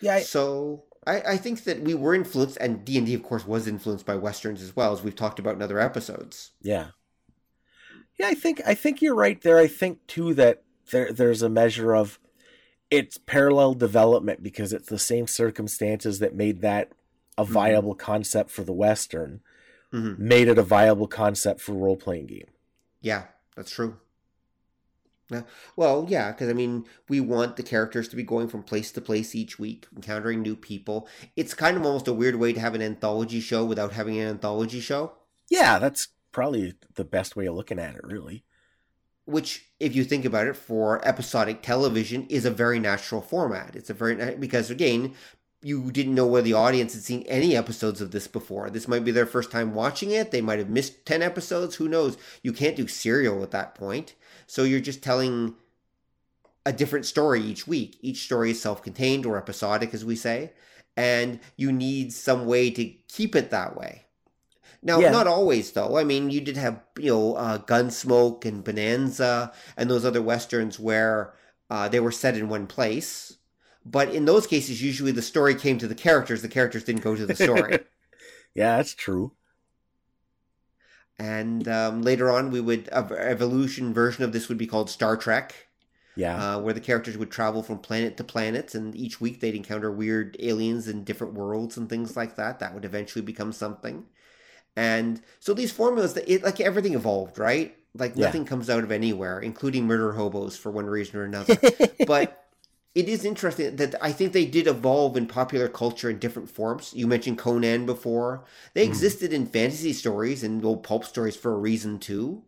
Yeah. I, so I, I think that we were influenced, and D and D, of course, was influenced by westerns as well, as we've talked about in other episodes. yeah. Yeah, I think I think you're right there. I think too that there there's a measure of it's parallel development because it's the same circumstances that made that a Mhm. viable concept for the western, hmm made it a viable concept for role playing game. Yeah, that's true. Yeah. Well, yeah, because I mean, we want the characters to be going from place to place each week, encountering new people. It's kind of almost a weird way to have an anthology show without having an anthology show. Yeah, that's probably the best way of looking at it, really. which if you think about it for episodic television is a very natural format it's a very because again you didn't know whether the audience had seen any episodes of this before this might be their first time watching it they might have missed 10 episodes who knows you can't do serial at that point so you're just telling a different story each week each story is self-contained or episodic as we say and you need some way to keep it that way now, Yeah. not always though. I mean, you did have you know uh, Gunsmoke and Bonanza and those other westerns where uh, they were set in one place. But in those cases, usually the story came to the characters. The characters didn't go to the story. Yeah, that's true. And um, later on, we would a evolution version of this would be called Star Trek, Yeah. uh, where the characters would travel from planet to planet, and each week they'd encounter weird aliens in different worlds and things like that. That would eventually become something. And so these formulas, that it like everything evolved, right? Like Yeah. nothing comes out of anywhere, including murder hobos for one reason or another. but it is interesting that I think they did evolve in popular culture in different forms. You mentioned Conan before. They Mhm. existed in fantasy stories and old pulp stories for a reason too.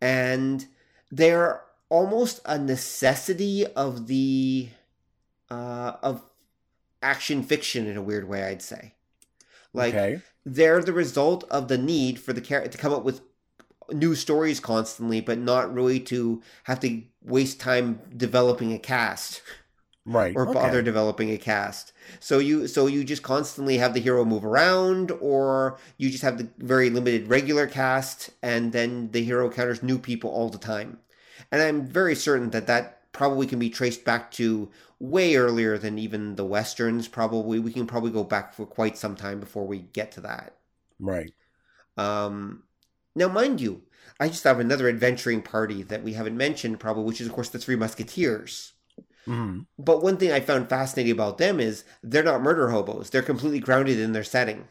And they're almost a necessity of the uh, of action fiction in a weird way, I'd say. Like okay. they're the result of the need for the character to come up with new stories constantly, but not really to have to waste time developing a cast Right. or okay. bother developing a cast. So you so you just constantly have the hero move around, or you just have the very limited regular cast, and then the hero encounters new people all the time. And I'm very certain that that probably can be traced back to way earlier than even the westerns. Probably we can probably go back for quite some time before we get to that. Right. Um, now, mind you, I just have another adventuring party that we haven't mentioned, probably, which is, of course, the Three Musketeers. Hmm But one thing I found fascinating about them is they're not murder hobos. They're completely grounded in their setting.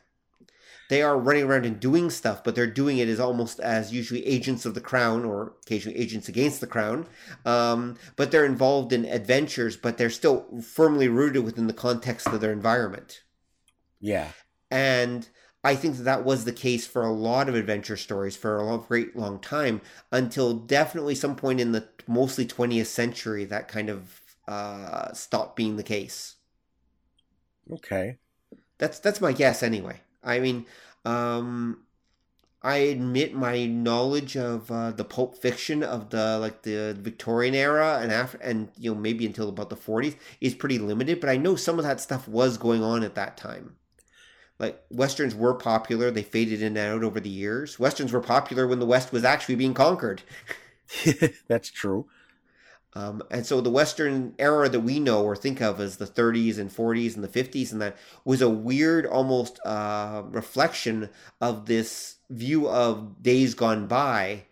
They are running around and doing stuff, but they're doing it as almost as usually agents of the crown or occasionally agents against the crown. Um, but they're involved in adventures, but they're still firmly rooted within the context of their environment. Yeah. And I think that that was the case for a lot of adventure stories for a long, great long time until definitely some point in the mostly 20th century that kind of uh, stopped being the case. Okay. That's that's my guess anyway. I mean, um, I admit my knowledge of uh, the pulp fiction of the like the Victorian era and after and you know maybe until about the 40s is pretty limited, but I know some of that stuff was going on at that time. Like westerns were popular, they faded in and out over the years. Westerns were popular when the West was actually being conquered. That's true. Um, and so the Western era that we know or think of as the 30s and 40s and the 50s and that was a weird, almost uh, reflection of this view of days gone by.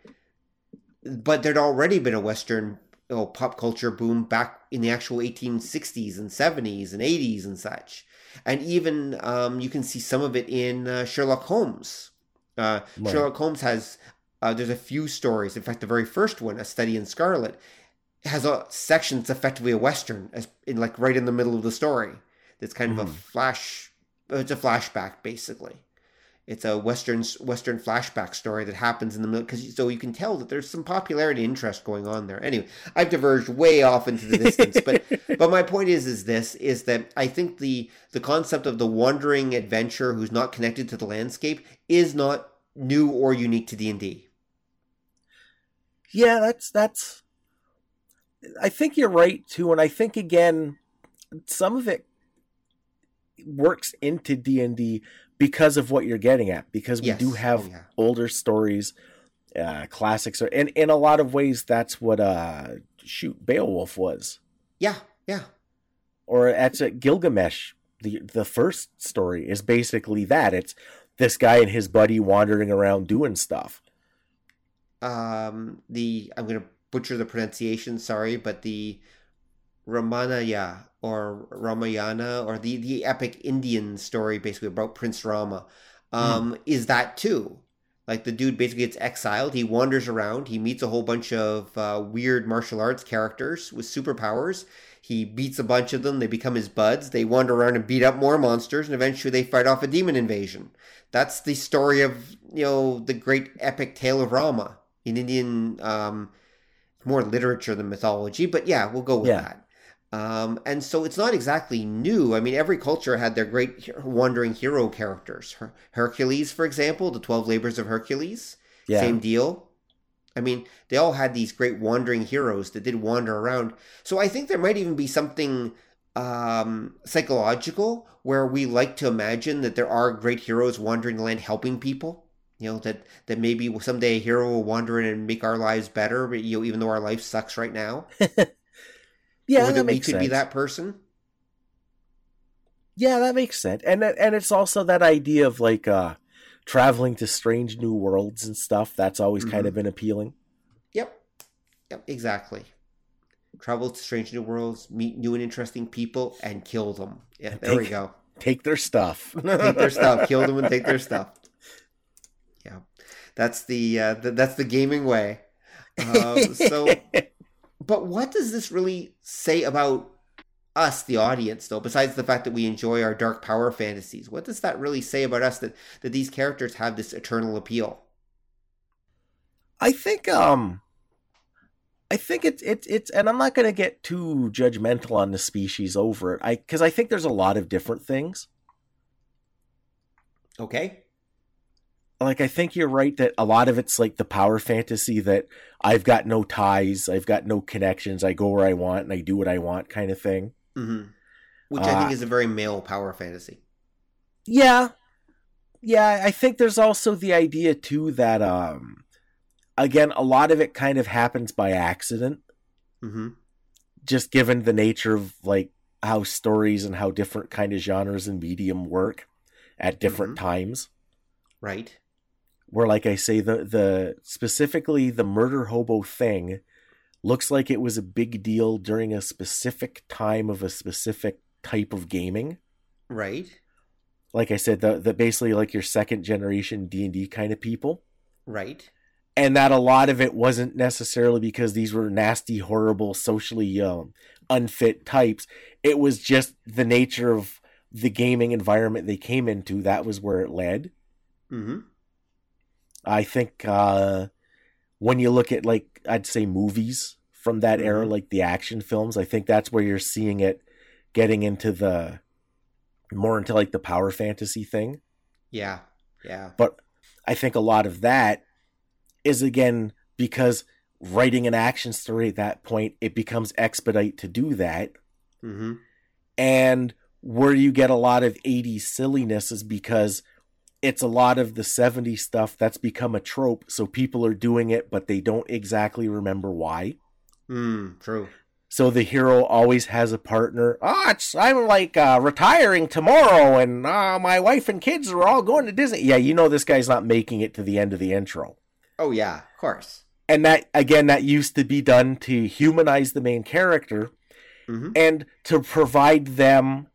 But there'd already been a Western you know, pop culture boom back in the actual 1860s and 70s and 80s and such. And even um, you can see some of it in uh, Sherlock Holmes. Uh, Right. Sherlock Holmes has uh, there's a few stories. In fact, the very first one, A Study in Scarlet, has a section that's effectively a western, as in like right in the middle of the story. That's kind of a Mhm. flash. It's a flashback, basically. It's a western western flashback story that happens in the middle because so you can tell that there's some popularity interest going on there. Anyway, I've diverged way off into the distance, but but my point is is this is that I think the the concept of the wandering adventurer who's not connected to the landscape is not new or unique to D and D. yeah, that's that's. I think you're right too, and I think again, some of it works into D and D because of what you're getting at. Because we Yes. do have Oh, yeah. older stories, uh, classics, or and in a lot of ways, that's what uh, shoot Beowulf was. Yeah, yeah. or that's a Gilgamesh. The the first story is basically that. It's this guy and his buddy wandering around doing stuff. Um, the I'm gonna butcher the pronunciation. Sorry, but the Ramanaya or Ramayana or the the epic Indian story basically about Prince Rama um, mm. is that too. Like the dude basically gets exiled. He wanders around. He meets a whole bunch of uh, weird martial arts characters with superpowers. He beats a bunch of them. They become his buds. They wander around and beat up more monsters, and eventually they fight off a demon invasion. That's the story of you know the great epic tale of Rama in Indian, um, more literature than mythology. But yeah, we'll go with yeah. that. Um, and so it's not exactly new. I mean, every culture had their great wandering hero characters. Her- Hercules, for example, the 12 Labors of Hercules, yeah. same deal. I mean, they all had these great wandering heroes that did wander around. So I think there might even be something um, psychological where we like to imagine that there are great heroes wandering the land helping people. You know that that maybe someday a hero will wander in and make our lives better. But you know, even though our life sucks right now. Yeah, or that, makes we could sense. be that person. Yeah, that makes sense. And and it's also that idea of like uh traveling to strange new worlds and stuff. That's always mm-hmm. kind of been appealing. Yep. Yep, exactly. Travel to strange new worlds, meet new and interesting people, and kill them. Yeah, there take, we go. Take their stuff. take their stuff. Kill them and take their stuff. That's the, uh, the that's the gaming way. Uh, so but what does this really say about us, the audience, though, besides the fact that we enjoy our dark power fantasies? What does that really say about us that, that these characters have this eternal appeal? I think um I think it's it's it's and I'm not going to get too judgmental on the species over it. I cuz I think there's a lot of different things. Okay like I think you're right that a lot of it's like the power fantasy that I've got no ties, I've got no connections, I go where I want and I do what I want kind of thing. Mm-hmm. Which I think uh, is a very male power fantasy. Yeah, yeah. I think there's also the idea too that, um, again, a lot of it kind of happens by accident. Mm-hmm. Just given the nature of like how stories and how different kind of genres and medium work at different mm-hmm. times. Right where like I say the the specifically the murder hobo thing looks like it was a big deal during a specific time of a specific type of gaming. Right. Like I said, the the basically like your second generation D and D kind of people. Right. And that a lot of it wasn't necessarily because these were nasty, horrible, socially um, unfit types. It was just the nature of the gaming environment they came into. That was where it led. Mm-hmm. I think uh, when you look at like I'd say movies from that mm-hmm. era, like the action films, I think that's where you're seeing it getting into the more into like the power fantasy thing. Yeah, yeah. But I think a lot of that is again because writing an action story at that point it becomes expedite to do that. Mm-hmm. And where you get a lot of 80s silliness is because it's a lot of the 70s stuff that's become a trope so people are doing it but they don't exactly remember why. Mm, true. So the hero always has a partner oh it's i'm like uh, retiring tomorrow and uh, my wife and kids are all going to disney. Yeah you know this guy's not making it to the end of the intro. Oh yeah of course. And that again that used to be done to humanize the main character mm-hmm. and to provide them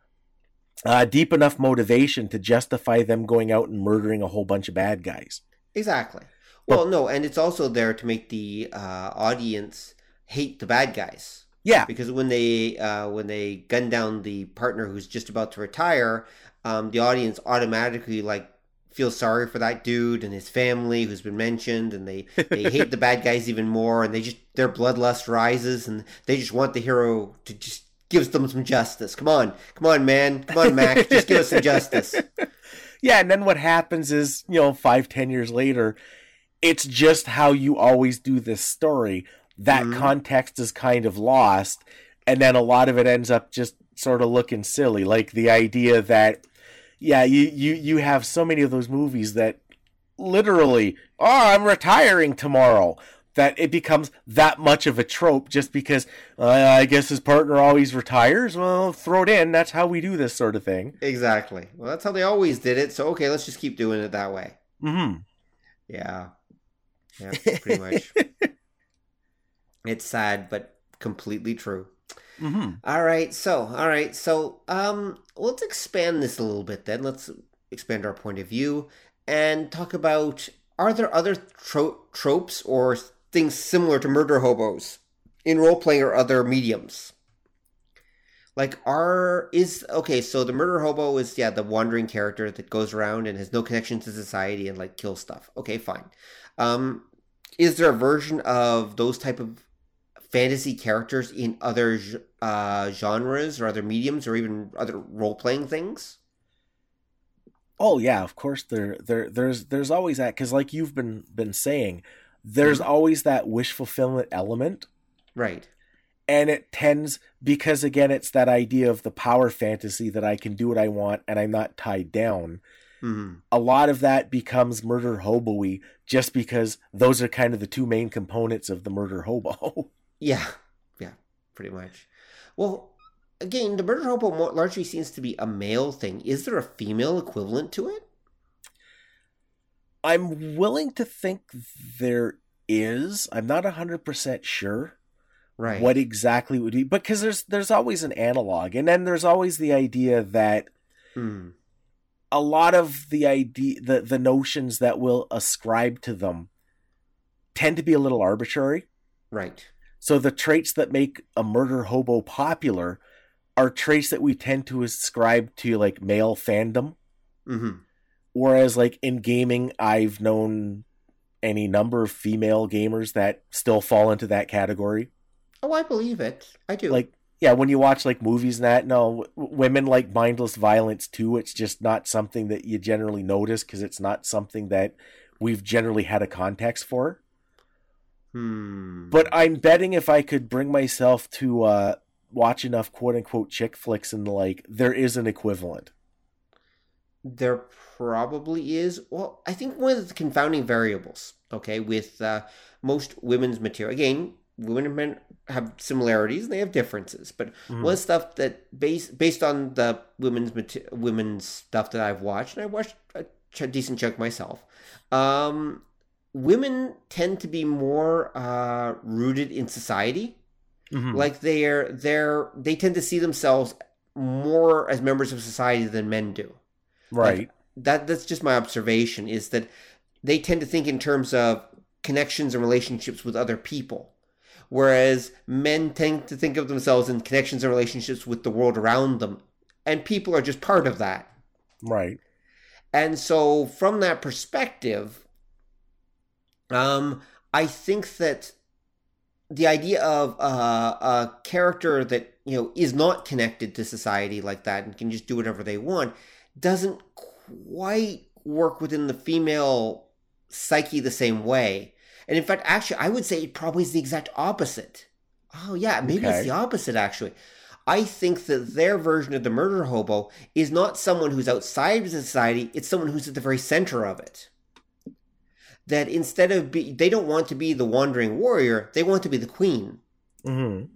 uh, deep enough motivation to justify them going out and murdering a whole bunch of bad guys. Exactly. Well, no, and it's also there to make the uh, audience hate the bad guys. Yeah, because when they uh, when they gun down the partner who's just about to retire, um, the audience automatically like feels sorry for that dude and his family who's been mentioned, and they they hate the bad guys even more, and they just their bloodlust rises, and they just want the hero to just gives them some justice. Come on, come on, man, come on, Mac, just give us some justice. Yeah, and then what happens is, you know, five, ten years later, it's just how you always do this story. That mm-hmm. context is kind of lost, and then a lot of it ends up just sort of looking silly. Like the idea that, yeah, you you you have so many of those movies that literally, oh, I'm retiring tomorrow. That it becomes that much of a trope just because uh, I guess his partner always retires. Well, throw it in. That's how we do this sort of thing. Exactly. Well, that's how they always did it. So okay, let's just keep doing it that way. Mm-hmm. Yeah. Yeah, pretty much. it's sad, but completely true. Mm-hmm. All right, so all right, so um, let's expand this a little bit. Then let's expand our point of view and talk about: Are there other tro- tropes or things similar to murder hobos in role playing or other mediums? Like, are is okay? So the murder hobo is yeah the wandering character that goes around and has no connection to society and like kills stuff. Okay, fine. Um, is there a version of those type of fantasy characters in other uh, genres or other mediums or even other role playing things? Oh yeah, of course there there there's there's always that cuz like you've been been saying there's mm-hmm. always that wish fulfillment element. Right. And it tends because again it's that idea of the power fantasy that I can do what I want and I'm not tied down. Mm-hmm. A lot of that becomes murder hobo just because those are kind of the two main components of the murder hobo. Yeah, yeah, pretty much. Well, again, the murder hobo largely seems to be a male thing. Is there a female equivalent to it? I'm willing to think there is. I'm not 100% sure right what exactly would be because there's there's always an analog and then there's always the idea that hmm. a lot of the idea the the notions that we'll ascribe to them tend to be a little arbitrary right so the traits that make a murder hobo popular are traits that we tend to ascribe to like male fandom. Mm-hmm. Whereas like in gaming, I've known any number of female gamers that still fall into that category. Oh, I believe it. I do. Like yeah, when you watch like movies and that, no, women like mindless violence too. It's just not something that you generally notice because it's not something that we've generally had a context for. Hmm. But I'm betting if I could bring myself to uh, watch enough quote unquote chick flicks and the like, there is an equivalent. There probably is. Well, I think one of the confounding variables, okay, with uh, most women's material, again, women and men have similarities and they have differences, but mm-hmm. one stuff that based based on the women's women's stuff that I've watched, and I watched a ch- decent chunk myself. Um, women tend to be more uh, rooted in society. Mm-hmm. Like they're they're they tend to see themselves more as members of society than men do. Right. Like that that's just my observation is that they tend to think in terms of connections and relationships with other people. Whereas men tend to think of themselves in connections and relationships with the world around them. And people are just part of that. Right. And so from that perspective, um, I think that the idea of uh, a character that you know is not connected to society like that and can just do whatever they want doesn't quite work within the female psyche the same way. And in fact, actually, I would say it probably is the exact opposite. Oh yeah, maybe okay. it's the opposite actually. I think that their version of the murder hobo is not someone who's outside of society, it's someone who's at the very center of it that instead of be, they don't want to be the wandering warrior, they want to be the queen. Mm-hmm.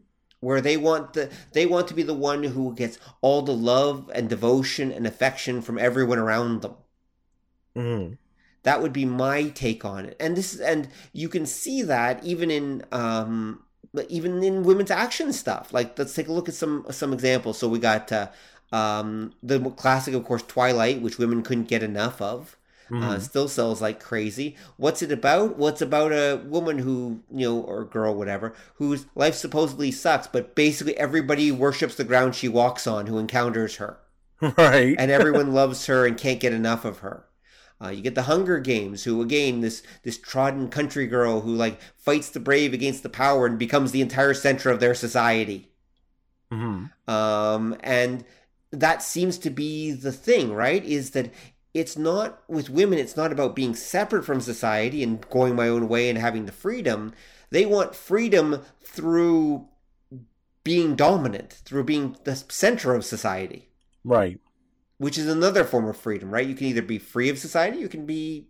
Where they want the they want to be the one who gets all the love and devotion and affection from everyone around them. Mm-hmm. That would be my take on it, and this and you can see that even in um, even in women's action stuff. Like let's take a look at some some examples. So we got uh, um, the classic, of course, Twilight, which women couldn't get enough of. Uh, mm-hmm. Uh, still sells like crazy. What's it about? Well, about a woman who, you know, or girl, whatever, whose life supposedly sucks, but basically everybody worships the ground she walks on who encounters her. Right. and everyone loves her and can't get enough of her. Uh, you get the Hunger Games, who again this this trodden country girl who like fights the brave against the power and becomes the entire center of their society. Mm-hmm. Um, and that seems to be the thing, right? Is that it's not with women it's not about being separate from society and going my own way and having the freedom they want freedom through being dominant through being the center of society right which is another form of freedom right you can either be free of society you can be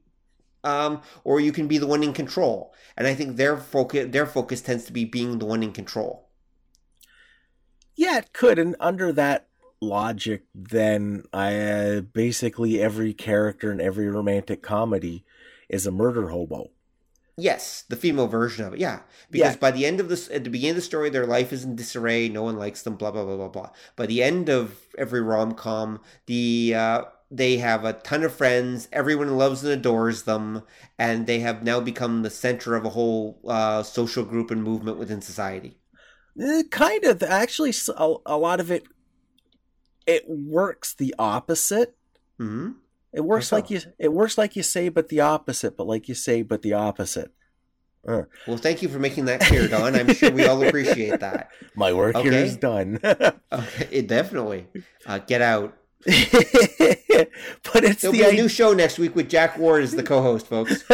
um, or you can be the one in control. And I think their focus their focus tends to be being the one in control. Yeah, it could. And under that logic, then I uh, basically every character in every romantic comedy is a murder hobo. Yes, the female version of it. Yeah, because Yeah. by the end of this, at the beginning of the story, their life is in disarray. No one likes them. Blah blah blah blah blah. By the end of every rom com, the uh, they have a ton of friends. Everyone loves and adores them, and they have now become the center of a whole uh, social group and movement within society. Eh, kind of. Actually, a lot of it, it works the opposite. hmm It works like you. It works like you say, but the opposite. But like you say, but the opposite. Uh, Well, thank you for making that clear, Don. I'm sure we all appreciate that. my work here Okay. is done. Okay, it definitely. Uh, get out. but it's There'll the be a new show next week with Jack Ward as the co-host, folks.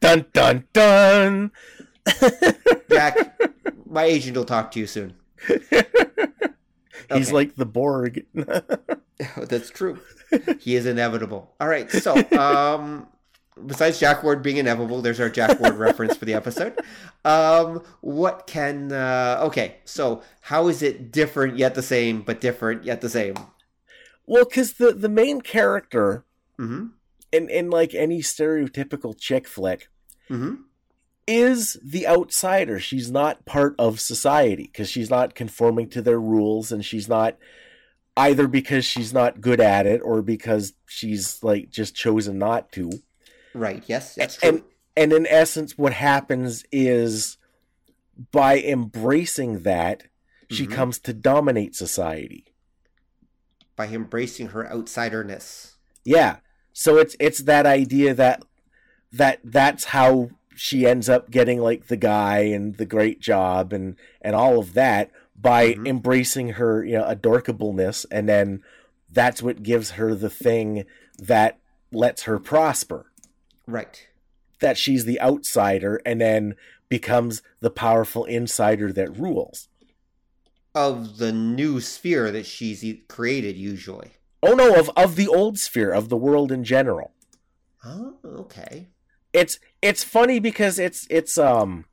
dun dun dun. Jack, my agent will talk to you soon. He's Okay. like the Borg. That's true. He is inevitable. All right. So, um, besides Jack Ward being inevitable, there's our Jack Ward reference for the episode. Um, what can? Uh, okay. So, how is it different yet the same, but different yet the same? well, because the the main character Mm-hmm. in in like any stereotypical chick flick Mm-hmm. Is the outsider. She's not part of society because she's not conforming to their rules, and she's not either because she's not good at it or because she's like just chosen not to. Right. Yes. That's true. And and in essence, what happens is by embracing that, she Mhm. comes to dominate society. By embracing her outsiderness. Yeah. So it's it's that idea that that that's how she ends up getting like the guy and the great job and and all of that by Mhm. embracing her you know adorkableness and then that's what gives her the thing that lets her prosper Right. that she's the outsider and then becomes the powerful insider that rules Of the new sphere that she's created, usually. oh no of of the old sphere of the world in general Oh, okay. it's it's funny because it's it's um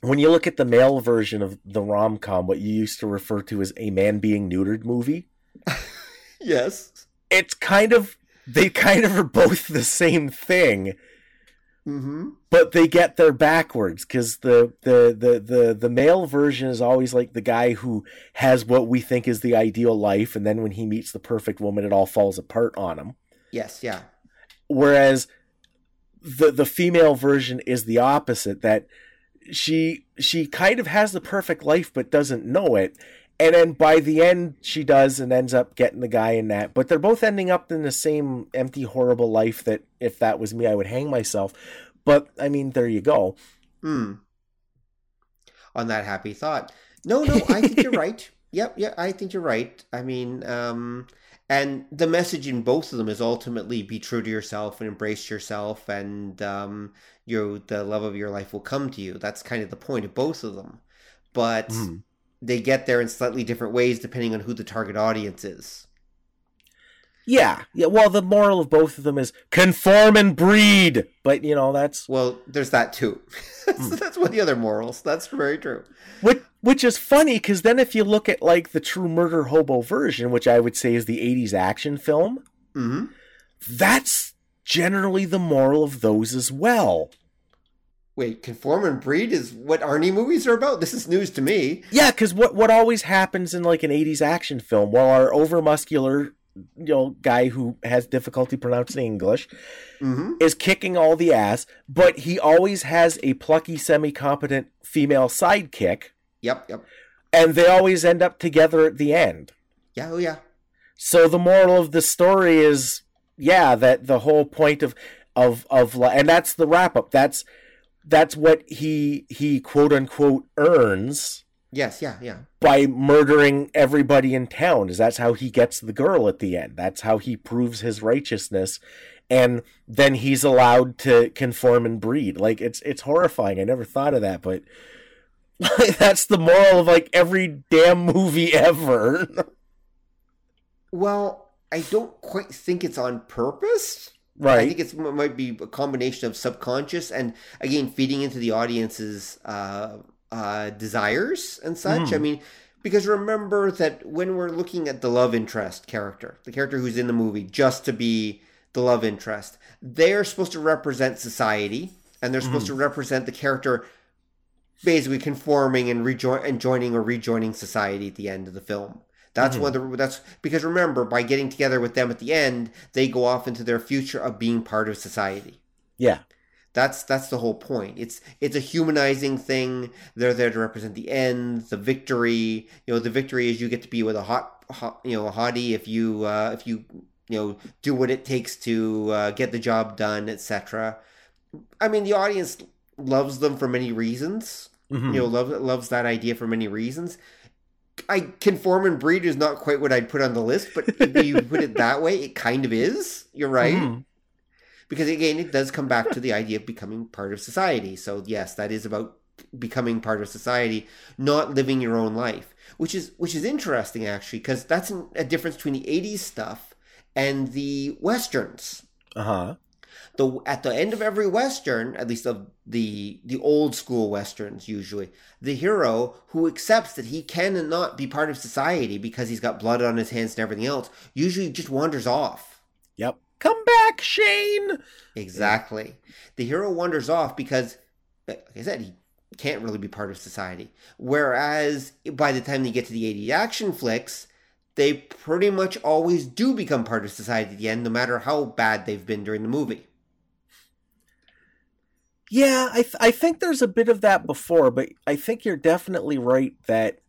when you look at the male version of the rom com, what you used to refer to as a man being neutered movie, Yes. it's kind of they kind of are both the same thing, Mm-hmm. but they get there backwards because the, the the the the male version is always like the guy who has what we think is the ideal life, and then when he meets the perfect woman, it all falls apart on him. Yes. Yeah. whereas the the female version is the opposite that she she kind of has the perfect life but doesn't know it and then by the end she does and ends up getting the guy in that but they're both ending up in the same empty horrible life that if that was me I would hang myself but I mean there you go Hmm. On that happy thought. No, no, I think you're right. Yep, yeah, I think you're right. I mean, um, and the message in both of them is ultimately be true to yourself and embrace yourself, and um, you the love of your life will come to you. That's kind of the point of both of them, but Mhm. they get there in slightly different ways depending on who the target audience is. Yeah yeah well the moral of both of them is conform and breed but you know that's Well, there's that too. Hmm. That's one of the other morals. That's very true. Which, which is funny because then if you look at like the true murder hobo version, which I would say is the 80s action film, hmm that's generally the moral of those as well. Wait, conform and breed is what Arnie movies are about. This is news to me. Yeah, because what, what always happens in like an 80s action film, while our overmuscular you know guy who has difficulty pronouncing English hmm is kicking all the ass, but he always has a plucky, semi-competent female sidekick, Yep, yep. and they always end up together at the end. Yeah, oh yeah. So the moral of the story is, yeah, that the whole point of of of and that's the wrap up. That's that's what he he quote unquote earns Yes, yeah, yeah. by murdering everybody in town. Is that's how he gets the girl at the end. That's how he proves his righteousness, and then he's allowed to conform and breed. Like it's it's horrifying. I never thought of that, but. that's the moral of like every damn movie ever. Well, I don't quite think it's on purpose. Right. I think it's it might be a combination of subconscious and again feeding into the audience's uh, uh, desires and such. Mhm. I mean, because remember that when we're looking at the love interest character, the character who's in the movie, just to be the love interest, they're supposed to represent society, and they're supposed to represent the character basically conforming and rejoin and joining or rejoining society at the end of the film. That's of that's because remember by getting together with them at the end, they go off into their future of being part of society. Yeah. That's that's the whole point. It's it's a humanizing thing. They're there to represent the end, the victory. You know, the victory is you get to be with a hot, hot you know, a hottie if you uh, if you you know do what it takes to uh, get the job done, etc. I mean, the audience loves them for many reasons. Mhm. You know, loves loves that idea for many reasons. I conform and breed is not quite what I'd put on the list, but if you put it that way, it kind of is. You're right Mhm. Because again it does come back to the idea of becoming part of society so yes that is about becoming part of society not living your own life which is which is interesting actually because that's an- a difference between the 80s stuff and the westerns Uh-huh. the at the end of every western at least of the the old school westerns usually the hero who accepts that he can and not be part of society because he's got blood on his hands and everything else usually just wanders off Yep. Come back, Shane. Exactly. The hero wanders off because, like I said, he can't really be part of society. Whereas by the time they get to the 80 action flicks, they pretty much always do become part of society at the end, no matter how bad they've been during the movie. Yeah, I th- I think there's a bit of that before, but I think you're definitely right that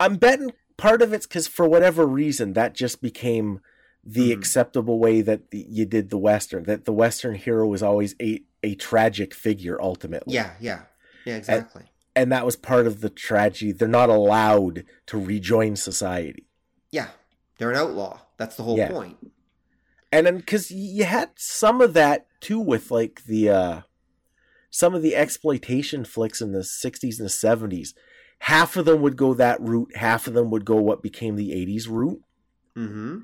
I'm betting part of it's because for whatever reason that just became the Mhm. acceptable way that the, you did the western. That the western hero was always a a tragic figure ultimately. Yeah, yeah. Yeah, exactly. and that was part of the tragedy. They're not allowed to rejoin society. yeah. They're an outlaw. That's the whole Yeah. and then because you had some of that too with like the uh some of the exploitation flicks in the 60s and the 70s half of them would go that route half of them would go what became the 80s route Mm-hmm.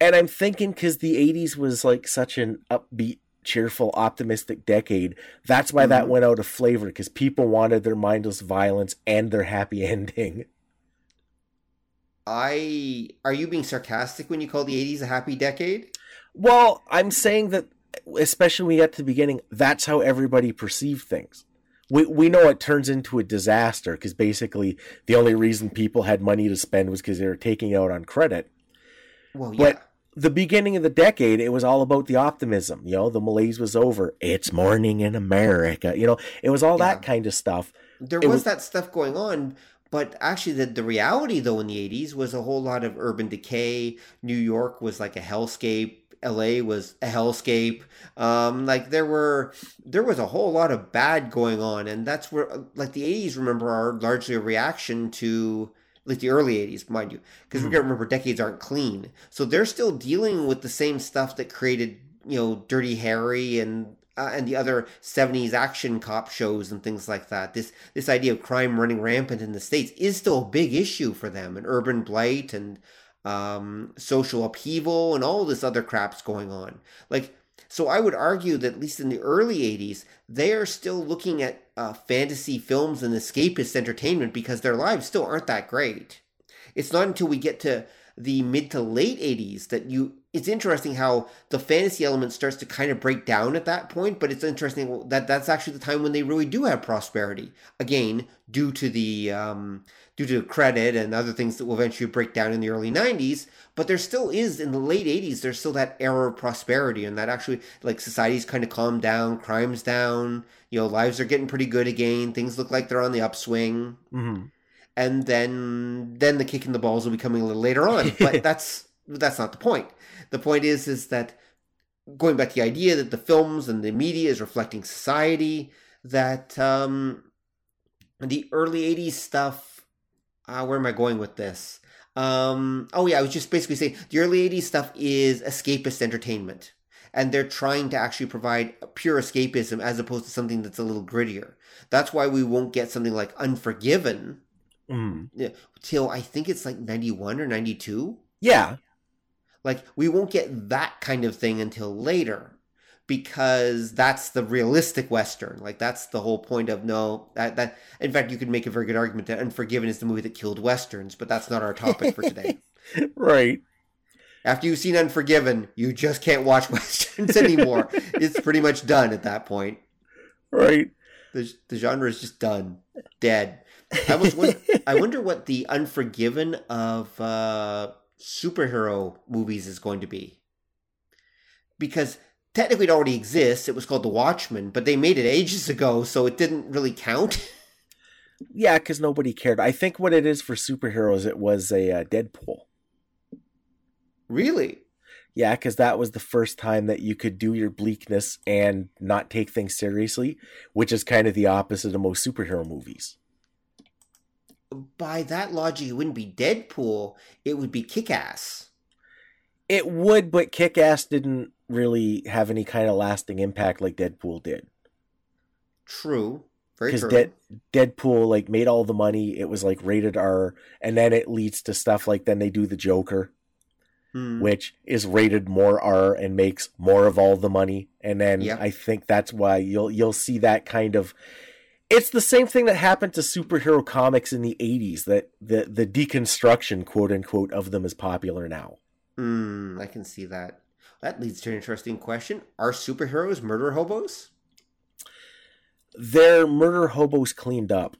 And i'm thinking because the 80s was like such an upbeat cheerful optimistic decade that's why that Mhm. went out of flavor because people wanted their mindless violence and their happy ending I are you being sarcastic when you call the 80s a happy decade? Well, I'm saying that, especially when we get to the beginning, that's how everybody perceived things. We we know it turns into a disaster because basically the only reason people had money to spend was because they were taking out on credit. Well, yeah. But- The beginning of the decade, it was all about the optimism. You know, the malaise was over. It's morning in America. You know, it was all that kind of stuff. There was, was- that stuff going on, but actually, the, the reality though in the '80s was a whole lot of urban decay. New York was like a hellscape. LA was a hellscape. Um, like there were, there was a whole lot of bad going on, and that's where, like the '80s, remember, are largely a reaction to like the early '80s, mind you, because we Mhm. got to remember decades aren't clean, so they're still dealing with the same stuff that created, you know, Dirty Harry and uh, and the other 70s action cop shows and things like that. This this idea of crime running rampant in the states is still a big issue for them, and urban blight and um, social upheaval and all this other crap's going on. Like, so I would argue that at least in the early 80s, they are still looking at uh, fantasy films and escapist entertainment because their lives still aren't that great. It's not until we get to the mid to late 80s that you it's interesting how the fantasy element starts to kind of break down at that point but it's interesting that that's actually the time when they really do have prosperity again due to the um, due to credit and other things that will eventually break down in the early 90s but there still is in the late 80s there's still that era of prosperity and that actually like society's kind of calmed down crime's down you know lives are getting pretty good again things look like they're on the upswing Mm-hmm. and then then the kick in the balls will be coming a little later on. But that's that's not the point. The point is is that going back to the idea that the films and the media is reflecting society. That um, the early '80s stuff. Uh, where am I going with this? Um, oh yeah, I was just basically saying the early '80s stuff is escapist entertainment, and they're trying to actually provide pure escapism as opposed to something that's a little grittier. That's why we won't get something like Unforgiven Mm. till I think it's like 91 or 92. Yeah. Like we won't get that kind of thing until later because that's the realistic western. Like that's the whole point of no that that in fact you could make a very good argument that Unforgiven is the movie that killed westerns, but that's not our topic for today. right. After you've seen Unforgiven, you just can't watch westerns anymore. it's pretty much done at that point. Right. The the genre is just done, dead. I was wonder, I wonder what the Unforgiven of uh, superhero movies is going to be, because technically it already exists. It was called The Watchmen, but they made it ages ago, so it didn't really count. Yeah, because nobody cared. I think what it is for superheroes, it was a uh, Deadpool. Really? Yeah, because that was the first time that you could do your bleakness and not take things seriously, which is kind of the opposite of most superhero movies. By that logic, it wouldn't be Deadpool. It would be Kick Ass. It would, but Kick Ass didn't really have any kind of lasting impact like Deadpool did. True. Very Because true. Dead, Deadpool like made all the money. It was like rated R, and then it leads to stuff like then they do the Joker, Hmm. which is rated more R and makes more of all the money. And then Yep. I think that's why you'll you'll see that kind of it's the same thing that happened to superhero comics in the 80s that the the deconstruction quote unquote of them is popular now. Hmm, I can see that. That leads to an interesting question. Are superheroes murder hobos? They're murder hobos cleaned up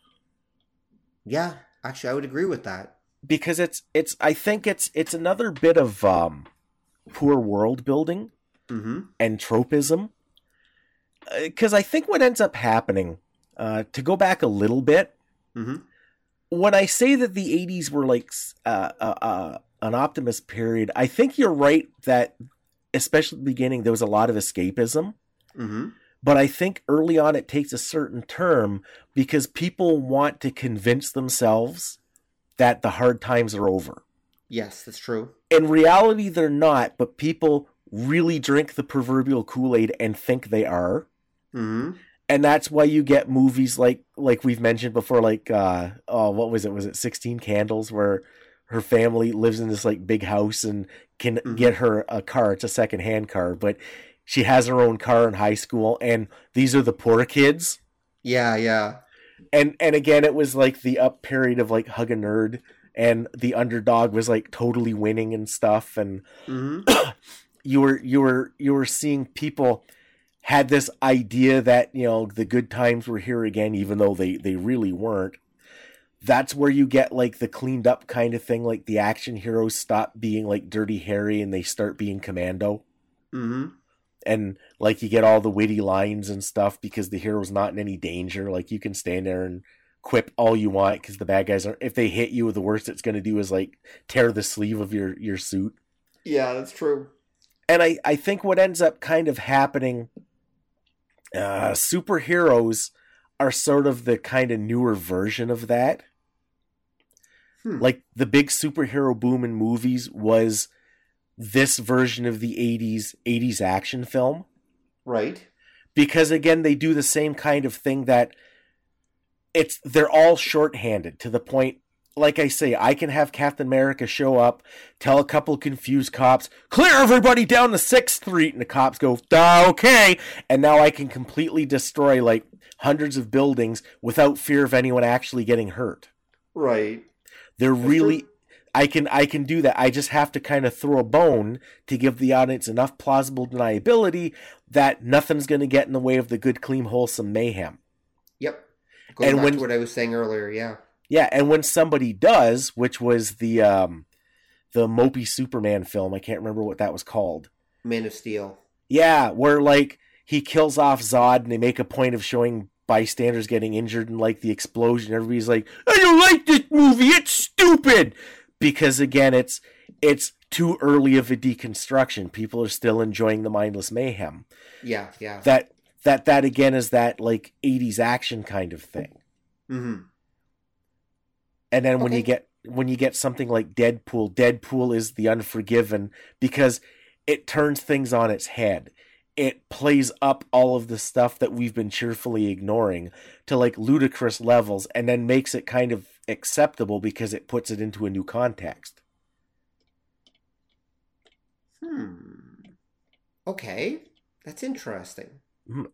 Yeah, actually, I would agree with that. because it's it's I think it's it's another bit of um poor world building Mm-hmm. and tropism. Because I think what ends up happening, uh, to go back a little bit, Mm-hmm. when I say that the 80s were like uh, uh, uh, an optimist period, I think you're right that, especially at the beginning, there was a lot of escapism. Mm-hmm. But I think early on it takes a certain term because people want to convince themselves that the hard times are over. Yes, that's true. In reality, they're not, but people really drink the proverbial Kool Aid and think they are. Mm-hmm. and that's why you get movies like like we've mentioned before like uh oh what was it was it 16 candles where her family lives in this like big house and can Mhm. get her a car it's a second hand car but she has her own car in high school and these are the poor kids Yeah, yeah. and and again it was like the up period of like hug a nerd and the underdog was like totally winning and stuff and Mm-hmm. you were you were you were seeing people had this idea that you know the good times were here again even though they they really weren't that's where you get like the cleaned up kind of thing like the action heroes stop being like dirty harry and they start being commando Mm-hmm. and like you get all the witty lines and stuff because the hero's not in any danger like you can stand there and quip all you want because the bad guys are if they hit you the worst it's going to do is like tear the sleeve of your your suit Yeah, that's true. and I, I think what ends up kind of happening uh superheroes are sort of the kind of newer version of that Hmm. like the big superhero boom in movies was this version of the 80s 80s action film Right. because again they do the same kind of thing that it's they're all shorthanded to the point like I say, I can have Captain America show up, tell a couple confused cops, clear everybody down the sixth street, and the cops go, okay, and now I can completely destroy like hundreds of buildings without fear of anyone actually getting hurt. Right. They're really. I can I can do that. I just have to kind of throw a bone to give the audience enough plausible deniability that nothing's going to get in the way of the good, clean, wholesome mayhem. Yep. Going And back when- to what I was saying earlier, yeah. Yeah, and when somebody does, which was the um the mopey Superman film, I can't remember what that was called. Man of Steel. Yeah, where like he kills off Zod and they make a point of showing bystanders getting injured and like the explosion. Everybody's like, I don't like this movie, it's stupid. Because again, it's it's too early of a deconstruction. People are still enjoying the mindless mayhem. Yeah, yeah. That that that again is that like 80s action kind of thing. Mm-hmm. And then when you get when you get something like Deadpool, Deadpool is the unforgiven because it turns things on its head. It plays up all of the stuff that we've been cheerfully ignoring to like ludicrous levels and then makes it kind of acceptable because it puts it into a new context. Hmm. Okay, that's interesting.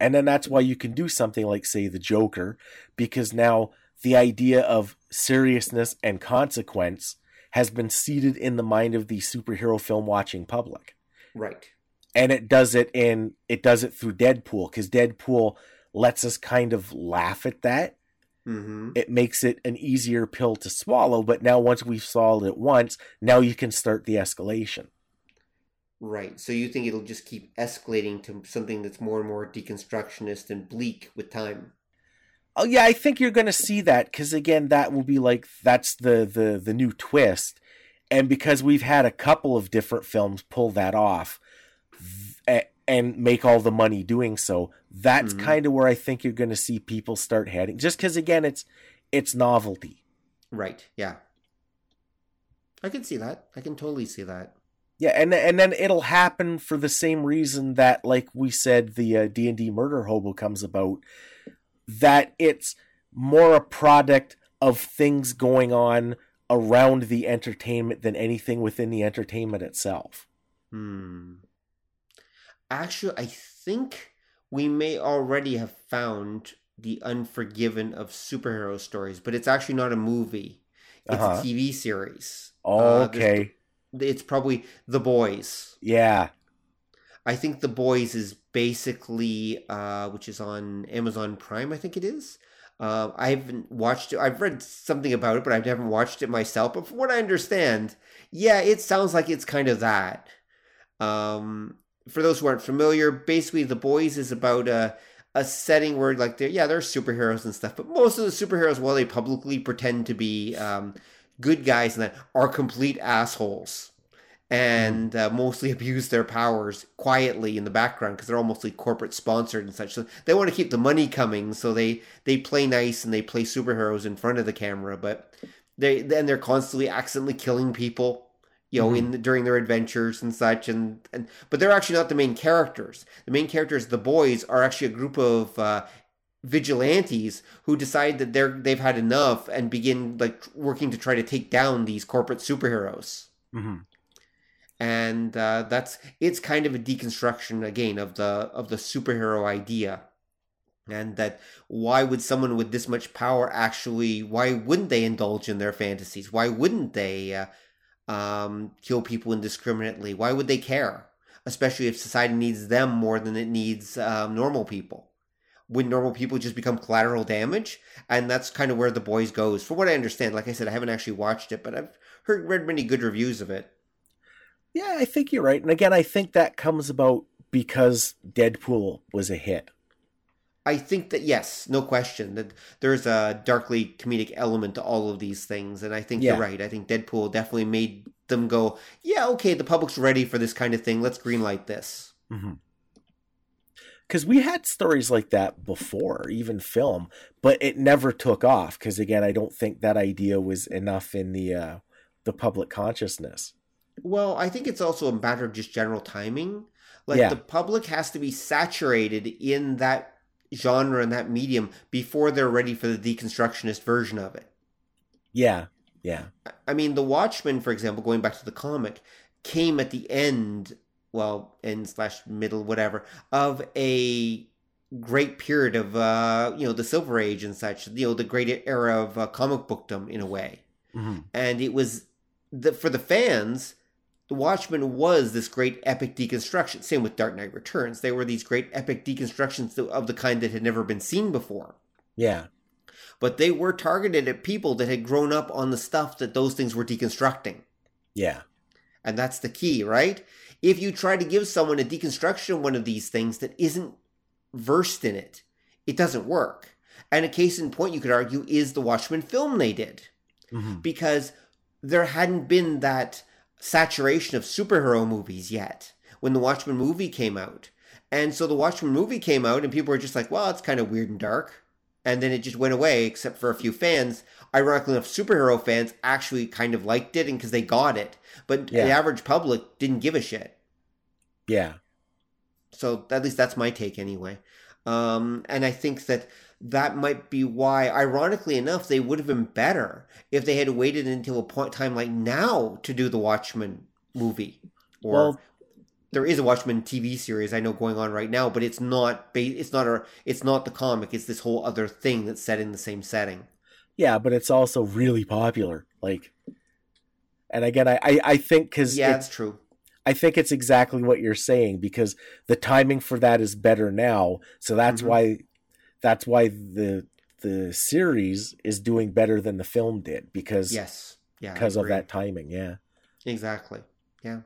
And then that's why you can do something like, say, the Joker, because now the idea of seriousness and consequence has been seated in the mind of the superhero film watching public. Right. And it does it in it does it through Deadpool, because Deadpool lets us kind of laugh at that. Mm-hmm. It makes it an easier pill to swallow, but now once we've swallowed it once, now you can start the escalation. Right. So you think it'll just keep escalating to something that's more and more deconstructionist and bleak with time? Oh yeah, I think you're going to see that because again, that will be like that's the the the new twist, and because we've had a couple of different films pull that off, th- and make all the money doing so, that's Mhm. kind of where I think you're going to see people start heading. Just because again, it's it's novelty. Right. Yeah. I can see that. I can totally see that. Yeah, and and then it'll happen for the same reason that, like we said, the uh, D and D murder hobo comes about. That it's more a product of things going on around the entertainment than anything within the entertainment itself. Hmm. Actually, I think we may already have found the Unforgiven of superhero stories, but it's actually not a movie. It's Uh-huh. a TV series. Uh, there's- Okay, It's probably The Boys. yeah, I think The Boys is basically, uh, which is on Amazon Prime, I think it is. Uh, I haven't watched it. I've read something about it, but I haven't watched it myself. But from what I understand, yeah, it sounds like it's kind of that. Um, for those who aren't familiar, basically, The Boys is about a a setting where, like, they're yeah, they're superheroes and stuff, but most of the superheroes, while they publicly pretend to be um, good guys and that, are complete assholes and uh, mostly abuse their powers quietly in the background because they're all mostly corporate sponsored and such. So they want to keep the money coming, so they they play nice and they play superheroes in front of the camera, but they then they're constantly accidentally killing people, you know, in during their adventures and such. And and but they're actually not the main characters. The main characters, the boys, are actually a group of. Uh, vigilantes who decide that they're they've had enough and begin like working to try to take down these corporate superheroes. Hmm and uh, that's it's kind of a deconstruction again of the of the superhero idea. And that why would someone with this much power actually why wouldn't they indulge in their fantasies? Why wouldn't they uh, um, kill people indiscriminately? Why would they care? Especially if society needs them more than it needs um, normal people would normal people just become collateral damage and that's kind of where the boys goes from what i understand like i said i haven't actually watched it but i've heard read many good reviews of it Yeah, I think you're right. And again, I think that comes about because Deadpool was a hit. I think that yes, no question that there's a darkly comedic element to all of these things, and I think Yeah. you're right. I think Deadpool definitely made them go, yeah, okay, the public's ready for this kind of thing. Let's greenlight this. Mm-hmm. Because we had stories like that before, even film, but it never took off. Because again, I don't think that idea was enough in the uh, the public consciousness. Well, I think it's also a matter of just general timing. Like Yeah. the public has to be saturated in that genre and that medium before they're ready for the deconstructionist version of it. Yeah, yeah, I mean, The Watchmen, for example, going back to the comic, came at the end, well, end slash middle, whatever, of a great period of, uh, you know, the Silver Age and such, you know, the great era of uh, comic bookdom in a way. Mhm. And it was, the for the fans, The Watchmen was this great epic deconstruction. Same with Dark Knight Returns. They were these great epic deconstructions of the kind that had never been seen before yeah, but they were targeted at people that had grown up on the stuff that those things were deconstructing. yeah, And that's the key, right? If you try to give someone a deconstruction of one of these things that isn't versed in it, it doesn't work. And a case in point, you could argue, is the Watchmen film they did. Mhm. Because there hadn't been that saturation of superhero movies yet when the Watchmen movie came out. And so the Watchmen movie came out, and people were just like, well, it's kind of weird and dark. And then it just went away, except for a few fans. Ironically enough, superhero fans actually kind of liked it and because they got it. But Yeah. the average public didn't give a shit. Yeah, So at least that's my take anyway. Um, and I think that that might be why, ironically enough, they would have been better if they had waited until a point time like now to do the Watchmen movie. Or Well, there is a Watchmen TV series I know going on right now, but it's not ba- it's not a it's not the comic. It's this whole other thing that's set in the same setting. Yeah, but it's also really popular. Like, and again, I I, I think because Yeah, that's true. I think it's exactly what you're saying because the timing for that is better now. So that's Mhm. why that's why the the series is doing better than the film did because Yes. Yeah. Because of that timing. Yeah. Exactly. Yeah.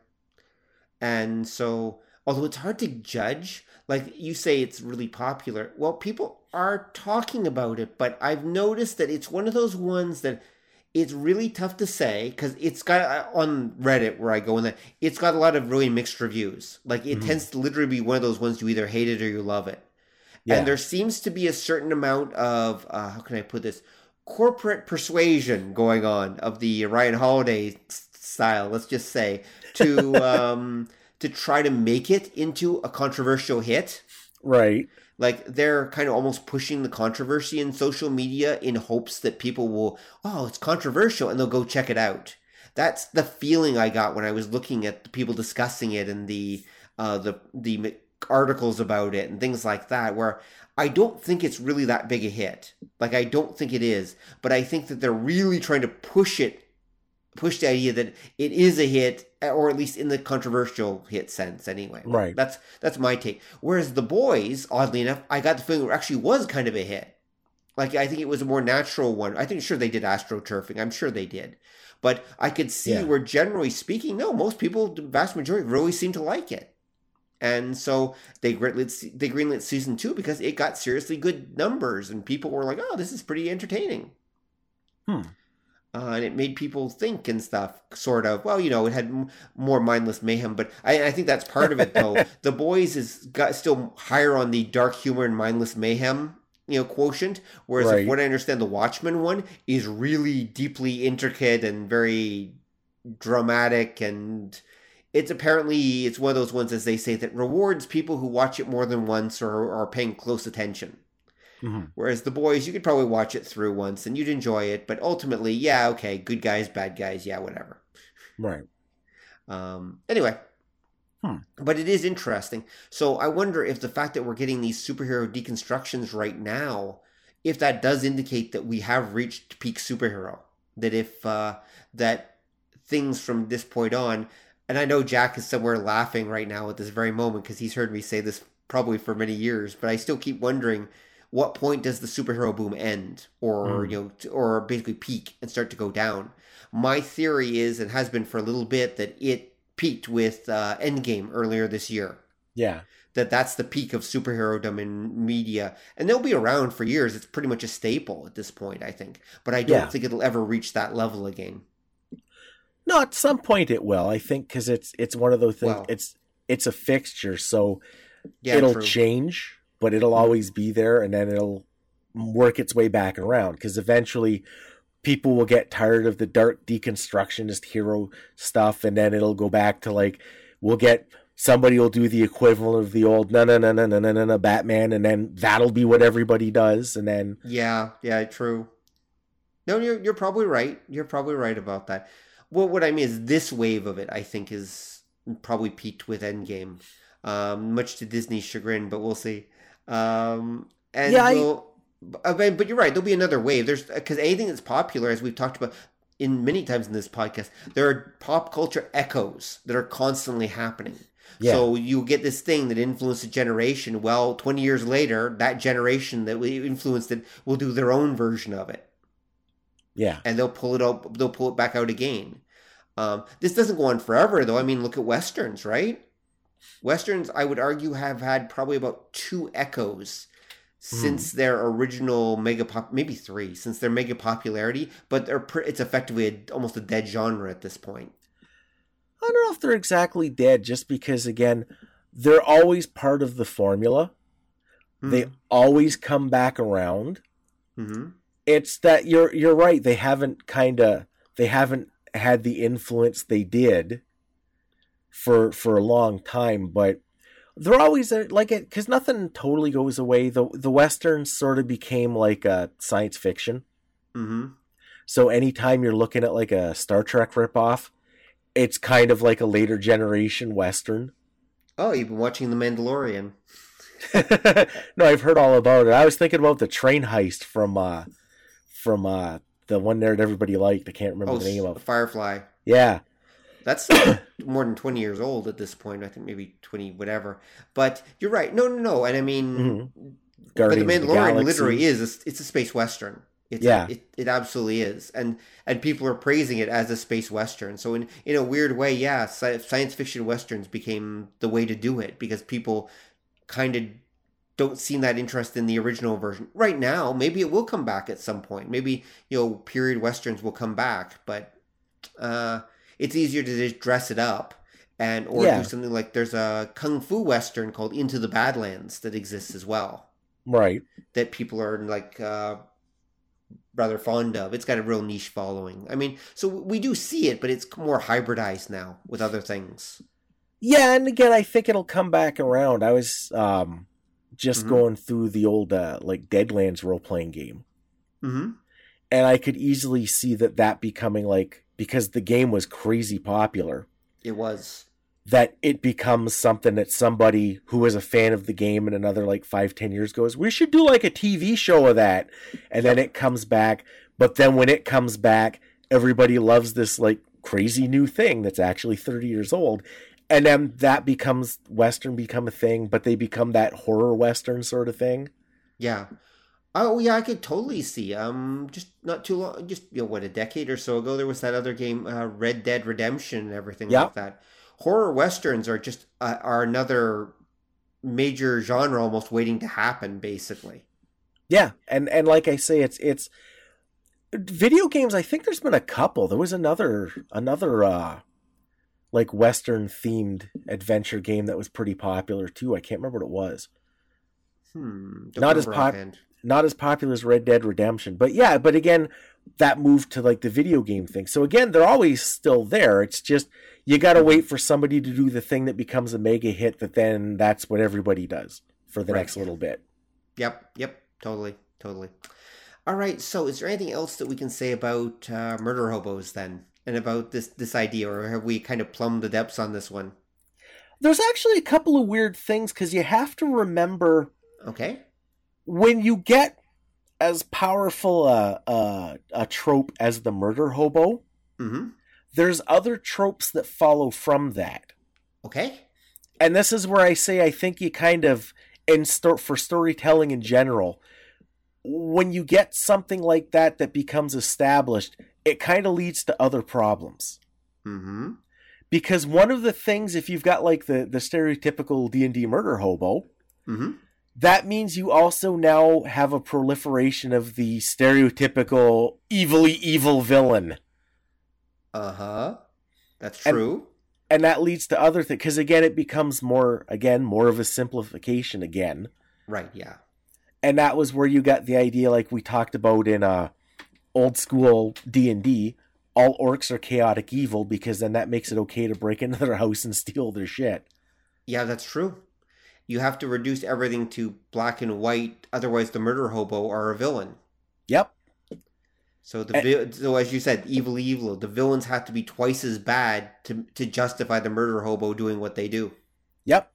And so, although it's hard to judge, like you say, it's really popular. Well, people are talking about it, but I've noticed that it's one of those ones that it's really tough to say because it's got uh, on Reddit where I go in that it's got a lot of really mixed reviews. Like it Mhm. tends to literally be one of those ones you either hate it or you love it. Yeah. And there seems to be a certain amount of uh, how can I put this corporate persuasion going on of the Ryan Holiday style. Let's just say to um, to try to make it into a controversial hit. right. Like they're kind of almost pushing the controversy in social media in hopes that people will, oh, it's controversial, and they'll go check it out. That's the feeling I got when I was looking at the people discussing it and the uh, the the articles about it and things like that. Where I don't think it's really that big a hit. Like I don't think it is, but I think that they're really trying to push it, push the idea that it is a hit, or at least in the controversial hit sense, anyway. Right. That's that's my take. Whereas the boys, oddly enough, I got the feeling it actually was kind of a hit. Like I think it was a more natural one. I think sure they did astroturfing. I'm sure they did, but I could see Yeah. where generally speaking, no, most people, the vast majority, really seem to like it. And so they greenlit they greenlit season two because it got seriously good numbers, and people were like, "Oh, this is pretty entertaining." Hmm. Uh, and it made people think and stuff, sort of. Well, you know, it had m- more mindless mayhem, but I, I think that's part of it, though. the boys is got still higher on the dark humor and mindless mayhem, you know, quotient. Whereas, Right. if what I understand, the Watchmen one is really deeply intricate and very dramatic, and it's apparently it's one of those ones, as they say, that rewards people who watch it more than once or are paying close attention. Mhm. Whereas the boys, you could probably watch it through once and you'd enjoy it, but ultimately, yeah, okay, good guys, bad guys, yeah, whatever. Right. Um, anyway, Hmm. but it is interesting. So I wonder if the fact that we're getting these superhero deconstructions right now, if that does indicate that we have reached peak superhero. That if uh, that things from this point on, and I know Jack is somewhere laughing right now at this very moment because he's heard me say this probably for many years, but I still keep wondering what point does the superhero boom end or Hmm. you know t- or basically peak and start to go down my theory is and has been for a little bit that it peaked with uh, endgame earlier this year Yeah. that that's the peak of superherodom in media and they'll be around for years it's pretty much a staple at this point i think but i don't Yeah. think it'll ever reach that level again No, at some point it will. I think because it's it's one of those things. Well. it's it's a fixture, so yeah it'll true. change, but it'll mm-hmm. always be there and then it'll work its way back around because eventually people will get tired of the dark deconstructionist hero stuff and then it'll go back to like we'll get somebody will do the equivalent of the old no no no no no no no Batman and then that'll be what everybody does and then Yeah, yeah, true. No, you're you're probably right. You're probably right about that. What what I mean is this wave of it I think is probably peaked with Endgame. Um, much to Disney's chagrin, but we'll see. Um, and Yeah, we'll, I mean, but you're right. There'll be another wave. There's because anything that's popular, as we've talked about in many times in this podcast, there are pop culture echoes that are constantly happening. Yeah. So you get this thing that influenced a generation. Well, 20 years later, that generation that we influenced it will do their own version of it, yeah, and they'll pull it out. They'll pull it back out again. Um, this doesn't go on forever, though. I mean, look at westerns, right? Westerns, I would argue, have had probably about two echoes since their original mega pop, maybe three, since their mega popularity. But they're it's effectively a, almost a dead genre at this point. I don't know if they're exactly dead, just because again, they're always part of the formula. They always come back around. hmm It's that you're you're right. They haven't kind of they haven't had the influence they did for for a long time, but they're always uh, like it because nothing totally goes away. The the westerns sort of became like a science fiction. hmm So anytime you're looking at like a Star Trek ripoff, it's kind of like a later generation western. Oh, you've been watching The Mandalorian. no, I've heard all about it. I was thinking about the train heist from uh from uh the one there that everybody liked. I can't remember Oh, the name of. it. The Firefly. Yeah. That's more than 20 years old at this point. I think maybe 20, whatever. But you're right. No, no, no. And I mean, Mhm. but The Mandalorian Galaxy. literally is. A, it's a space western. It's Yeah. it, it absolutely is, and and people are praising it as a space western. So in in a weird way, yeah, science fiction westerns became the way to do it because people kind of don't seem that interested in the original version right now. Maybe it will come back at some point. Maybe you know period westerns will come back, but uh, it's easier to just dress it up and or Yeah. do something like there's a kung fu western called Into the Badlands that exists as well Right. that people are like uh, rather fond of. It's got a real niche following. I mean, so we do see it, but it's more hybridized now with other things. Yeah, and again, I think it'll come back around. I was um just Mhm. going through the old uh, like Deadlands role playing game, Mm-hmm. And I could easily see that that becoming like because the game was crazy popular. It was. that it becomes something that somebody who is a fan of the game in another like five ten years goes we should do like a tv show of that and then it comes back but then when it comes back everybody loves this like crazy new thing that's actually 30 years old and then that becomes western become a thing but they become that horror western sort of thing Yeah. Oh yeah, I could totally see. Um, just not too long, just you know, what a decade or so ago, there was that other game, uh, Red Dead Redemption, and everything Yeah. like that. Horror westerns are just uh, are another major genre almost waiting to happen, basically. yeah and and like i say it's it's video games i think there's been a couple there was another another uh like western themed adventure game that was pretty popular too i can't remember what it was Hmm. Not as remember pop- offhand. Not as popular as red dead redemption but yeah but again that moved to like the video game thing so again they're always still there it's just you gotta wait for somebody to do the thing that becomes a mega hit that then that's what everybody does for the Right. next little bit Yep, yep, totally, totally. All right, so is there anything else that we can say about uh, murder hobos then, and about this this idea, or have we kind of plumbed the depths on this one? there's actually a couple of weird things because you have to remember Okay. When you get as powerful a, a, a trope as the murder hobo, Mm-hmm. there's other tropes that follow from that. Okay. And this is where I say I think you kind of, in sto- for storytelling in general, when you get something like that that becomes established, it kind of leads to other problems. Mm-hmm. Because one of the things, if you've got like the, the stereotypical D&D murder hobo, Mm-hmm. That means you also now have a proliferation of the stereotypical evilly evil villain Uh-huh. That's And- true. and that leads to other things because again it becomes more again more of a simplification again right, yeah. and that was where you got the idea like we talked about in uh old school d&d all orcs are chaotic evil because then that makes it okay to break into their house and steal their shit Yeah, that's true. You have to reduce everything to black and white, otherwise the murder hobo are a villain. yep So the Eh. vi- so as you said, evil, evil. The villains have to be twice as bad to to justify the murder hobo doing what they do. Yep.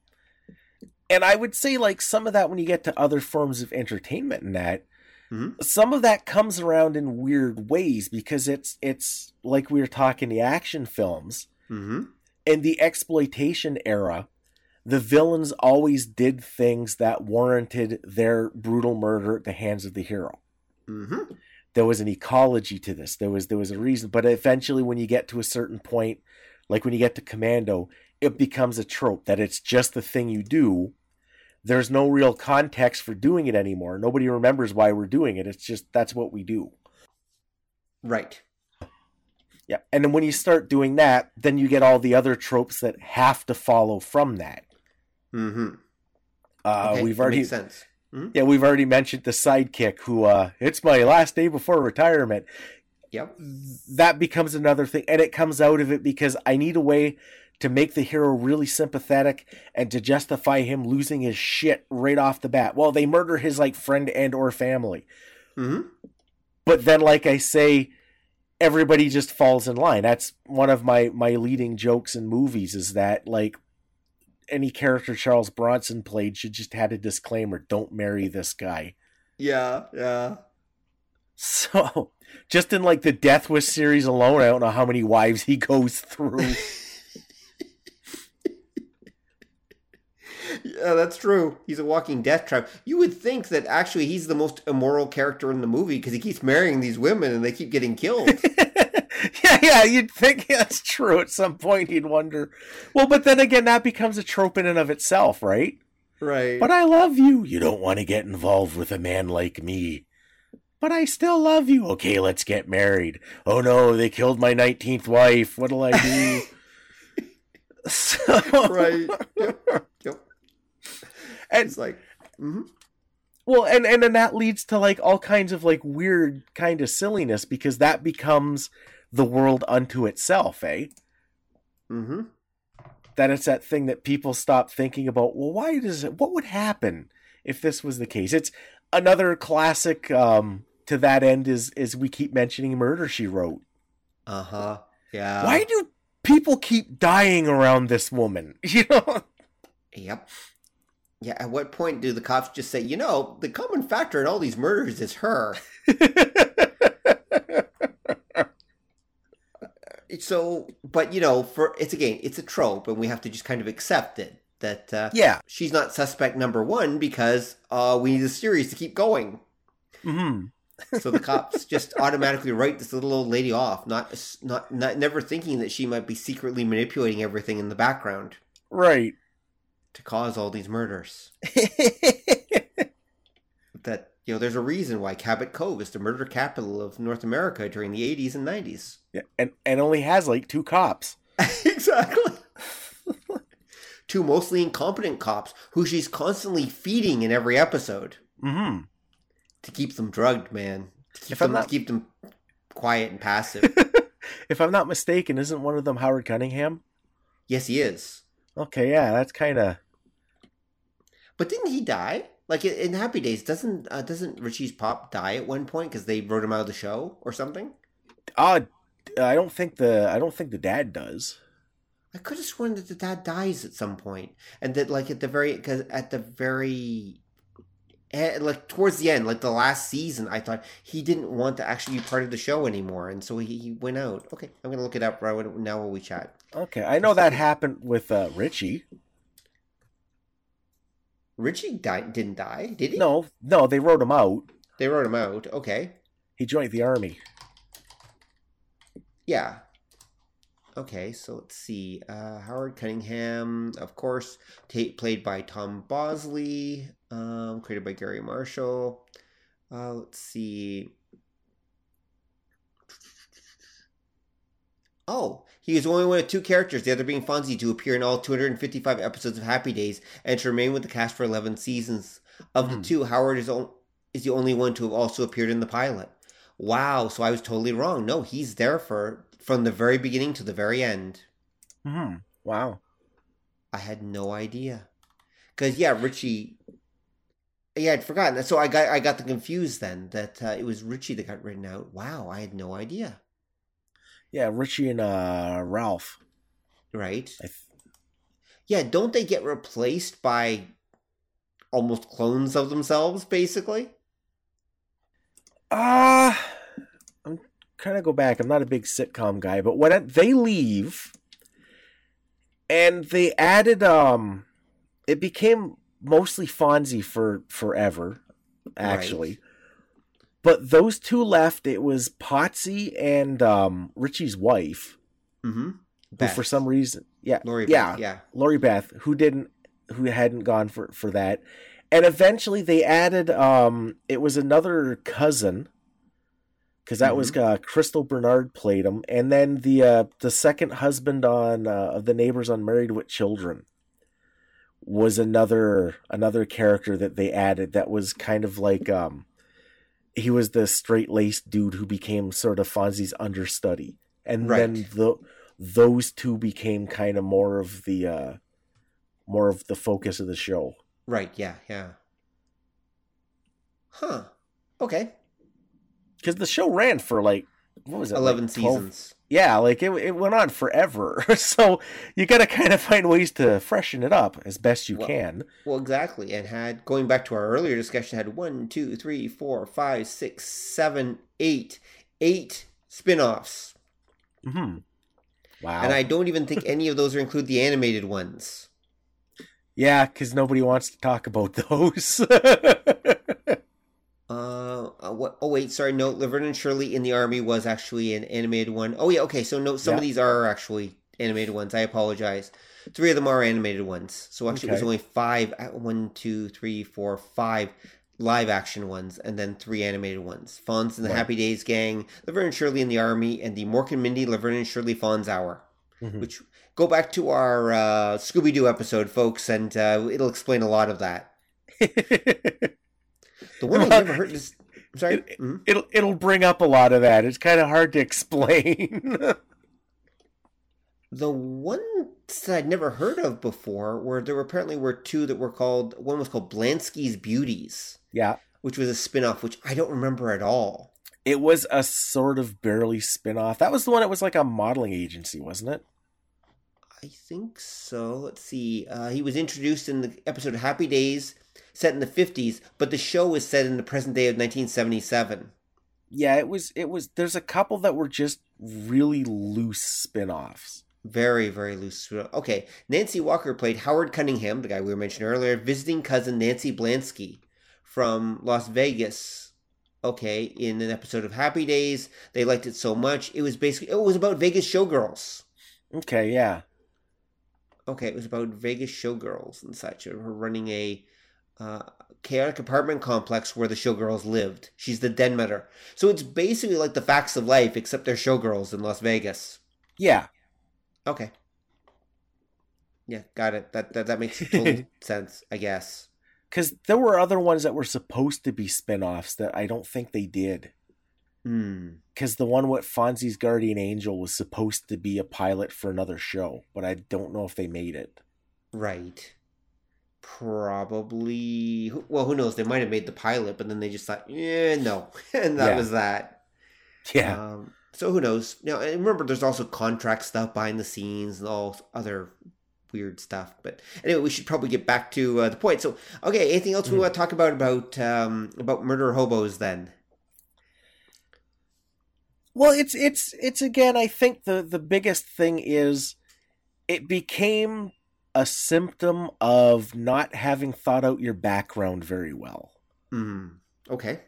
And I would say like some of that when you get to other forms of entertainment and that Mhm. some of that comes around in weird ways because it's it's like we were talking the action films Mm-hmm. in the exploitation era the villains always did things that warranted their brutal murder at the hands of the hero. Mm-hmm. there was an ecology to this. There was there was a reason. But eventually when you get to a certain point like when you get to commando it becomes a trope that it's just the thing you do. There's no real context for doing it anymore. Nobody remembers why we're doing it. It's just that's what we do. Right. yeah. And then when you start doing that then you get all the other tropes that have to follow from that Mm-hmm. uh, okay, we've already makes sense. yeah we've already mentioned the sidekick who uh it's my last day before retirement Yep. that becomes another thing and it comes out of it because i need a way to make the hero really sympathetic and to justify him losing his shit right off the bat well they murder his like friend and or family Mm-hmm. but then like i say everybody just falls in line that's one of my my leading jokes in movies is that like any character Charles Bronson played should just had a disclaimer: "Don't marry this guy." Yeah, yeah. So, just in like the Death Wish series alone, I don't know how many wives he goes through. yeah, that's true. He's a walking death trap. You would think that actually he's the most immoral character in the movie because he keeps marrying these women and they keep getting killed. yeah, you'd think that's true. At some point, you'd wonder. Well, but then again, that becomes a trope in and of itself, right? right. But I love you. You don't want to get involved with a man like me. But I still love you. Okay, let's get married. Oh no, they killed my 19th wife. What'll I do? so, right. Yep. Yep. And It's like, mhm. Well, and and then that leads to like all kinds of like weird kind of silliness because that becomes the world unto itself, eh? Mm-hmm. That it's that thing that people stop thinking about. Well, why does it? What would happen if this was the case? It's another classic. Um, to that end, is is we keep mentioning Murder She Wrote. Uh-huh. Yeah. why do people keep dying around this woman? You know. Yep. Yeah, at what point do the cops just say, you know, the common factor in all these murders is her? So, but you know, for it's again, it's a trope, and we have to just kind of accept it that uh, yeah. she's not suspect number one because uh, we need the series to keep going. hmm So the cops just automatically write this little old lady off, not not not never thinking that she might be secretly manipulating everything in the background Right. to cause all these murders. That you know, there's a reason why Cabot Cove is the murder capital of North America during the 80s and 90s. yeah. And and only has like two cops. exactly. Two mostly incompetent cops who she's constantly feeding in every episode Mm-hmm. to keep them drugged, man. To keep If I'm them not- keep them quiet and passive. If I'm not mistaken, isn't one of them Howard Cunningham? yes, he is. Okay, yeah, that's kind of But didn't he die? Like in- Happy Days, doesn't uh, doesn't Richie's pop die at one point because they wrote him out of the show or something? odd. I don't think the I don't think the dad does. I could have sworn that the dad dies at some point, and that like at the very because at the very like towards the end, like the last season, I thought he didn't want to actually be part of the show anymore, and so he, he went out. Okay, I'm gonna look it up right now while we chat. Okay, I know that happened with uh, Richie. Richie died, didn't die, did he? No, no, they wrote him out. they wrote him out. Okay, He joined the army. yeah. Okay, so let's see. Uh, Howard Cunningham, of course, ta played by Tom Bosley, um, created by Garry Marshall. Uh, let's see. Oh, he is only one of two characters, the other being Fonzie, to appear in all 255 episodes of Happy Days and to remain with the cast for 11 seasons. Of Hmm. the two, Howard is, on, is the only one to have also appeared in the pilot. Wow, so I was totally wrong. No, he's there for from the very beginning to the very end. Hmm. Wow. I had no idea. Cause yeah, Richie. Yeah, I'd forgotten. So I got I got the confused then that uh, it was Richie that got written out. Wow, I had no idea. Yeah, Richie and uh, Ralph. Right? I th- Yeah, don't they get replaced by almost clones of themselves, basically? Uh I'm trying to go back. I'm not a big sitcom guy, but when it, they leave and they added um it became mostly Fonzie for forever actually. Right. But those two left. It was Potsy and um Richie's wife Mm-hmm. who for some reason yeah, Lori yeah, Beth, yeah. Lori Beth, who didn't, who hadn't gone for for that, and eventually they added. Um, it was another cousin, because that was uh, Crystal Bernard played him, and then the uh, the second husband on uh, of the neighbors on Married with Children was another another character that they added that was kind of like um he was the straight laced dude who became sort of Fonzie's understudy, and then the those two became kind of more of the uh more of the focus of the show. Right, yeah, yeah. Huh. Okay. Because the show ran for like what was it? Eleven like seasons. Yeah, like it it went on forever. so you got to kind of find ways to freshen it up as best you Well- can. Well, exactly, and had going back to our earlier discussion, had one, two, three, four, five, six, seven, eight, eight spin-offs, hmm Wow. and I don't even think any of those are include the animated ones. yeah, because nobody wants to talk about those. Uh, uh, what? Oh wait, sorry. No, Laverne and Shirley in the Army was actually an animated one. Oh yeah, okay. So no, some Yeah. of these are actually animated ones. I apologize. Three of them are animated ones. So actually, there's Okay. only five. uh, One, two, three, four, five live action ones, and then three animated ones. Fonz and the Right. Happy Days Gang, Laverne and Shirley in the Army, and the Mork and Mindy Laverne and Shirley Fonz Hour. Mhm. Which go back to our uh, Scooby Doo episode, folks, and uh, it'll explain a lot of that. The one I Well, never heard is. I'm sorry. it- Mhm. it'll it'll bring up a lot of that. It's kind of hard to explain. The ones that I'd never heard of before were there were apparently were two that were called one was called Blansky's Beauties, yeah, which was a spin-off which I don't remember at all. it was a sort of barely spin-off. That was the one that was like a modeling agency, wasn't it? I think so. Let's see. Uh, he was introduced in the episode Happy Days, set in the 50s, but the show was set in the present day of 1977. Yeah, it was. It was. There's a couple that were just really loose spin-offs. Very, very loose. Okay, Nancy Walker played Howard Cunningham, the guy we were mentioning earlier, visiting cousin Nancy Blansky from Las Vegas. Okay, in an episode of Happy Days, they liked it so much. It was basically it was about Vegas showgirls. Okay, yeah. Okay, it was about Vegas showgirls and such. Her running a uh, chaotic apartment complex where the showgirls lived. She's the den metter. So it's basically like the facts of life, except they're showgirls in Las Vegas. Yeah. Okay. Yeah, got it. That that, that makes total sense, I guess. Because there were other ones that were supposed to be spin-offs that I don't think they did. Hmm. Because the one with Fonzie's Guardian Angel was supposed to be a pilot for another show, but I don't know if they made it. Right. Probably. Well, who knows? They might have made the pilot, but then they just thought, yeah, no, and that Yeah. was that. Yeah. Um, so who knows? Now, and remember, there's also contract stuff behind the scenes and all other weird stuff. But anyway, we should probably get back to uh, the point. So, okay, anything else we Mhm. want to talk about about um, about murder hobos then? Well, it's it's it's again. I think the the biggest thing is it became a symptom of not having thought out your background very well. Hmm. Okay.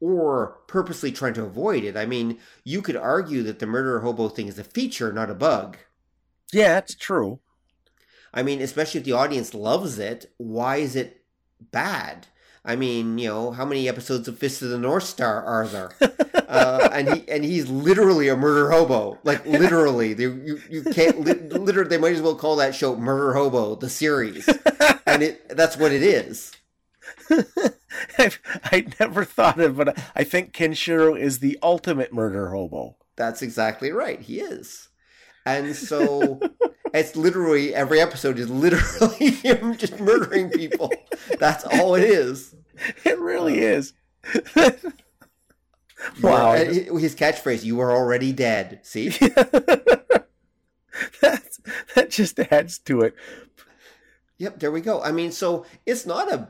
Or purposely trying to avoid it. I mean, you could argue that the murder hobo thing is a feature, not a bug. Yeah, that's true. I mean, especially if the audience loves it, why is it bad? I mean, you know, how many episodes of Fist of the North Star are there? uh, and he and he's literally a murder hobo, like literally. They, you you can't li- literally. They might as well call that show Murder Hobo, the series, and it that's what it is. I've, I never thought of it, but I think Kenshiro is the ultimate murder hobo. That's exactly right. He is, and so it's literally every episode is literally him just murdering people. That's all it is. It really is. Wow. His catchphrase, you are already dead. See? That's, that just adds to it. yep, there we go. I mean, so it's not a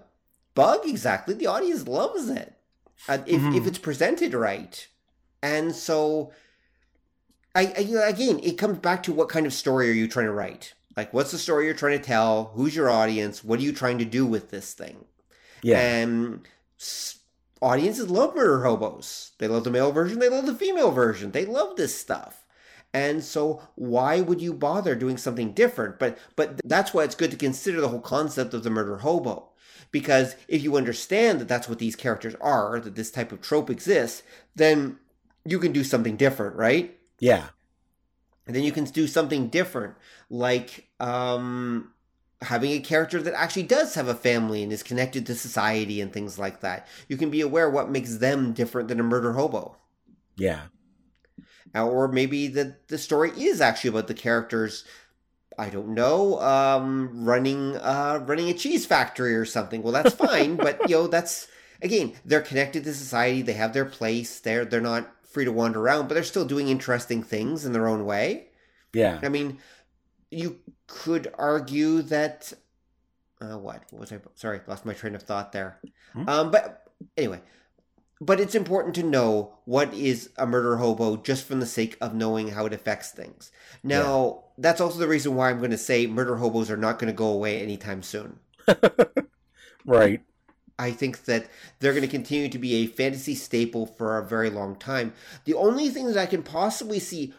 bug exactly. The audience loves it. Uh, if, Mhm. if it's presented right. And so, I, I again, it comes back to what kind of story are you trying to write? Like, what's the story you're trying to tell? Who's your audience? What are you trying to do with this thing? Yeah. And audiences love murder hobos. They love the male version, they love the female version. They love this stuff. And so why would you bother doing something different? But but that's why it's good to consider the whole concept of the murder hobo. Because if you understand that that's what these characters are, that this type of trope exists, then you can do something different, right? yeah. And then you can do something different, like um, having a character that actually does have a family and is connected to society and things like that. You can be aware what makes them different than a murder hobo. Yeah. Uh, Or maybe the, the story is actually about the characters, I don't know, um, running uh, running a cheese factory or something. Well, that's fine, but you know, that's again, they're connected to society. They have their place. They're they're not free to wander around, but they're still doing interesting things in their own way. Yeah. I mean, you could argue that. Uh, what? what was I? Sorry, lost my train of thought there. Hmm? Um, but anyway, but it's important to know what is a murder hobo just from the sake of knowing how it affects things. Now, that's also the reason why I'm going to say murder hobos are not going to go away anytime soon. Right. I think that they're going to continue to be a fantasy staple for a very long time. The only thing that I can possibly see,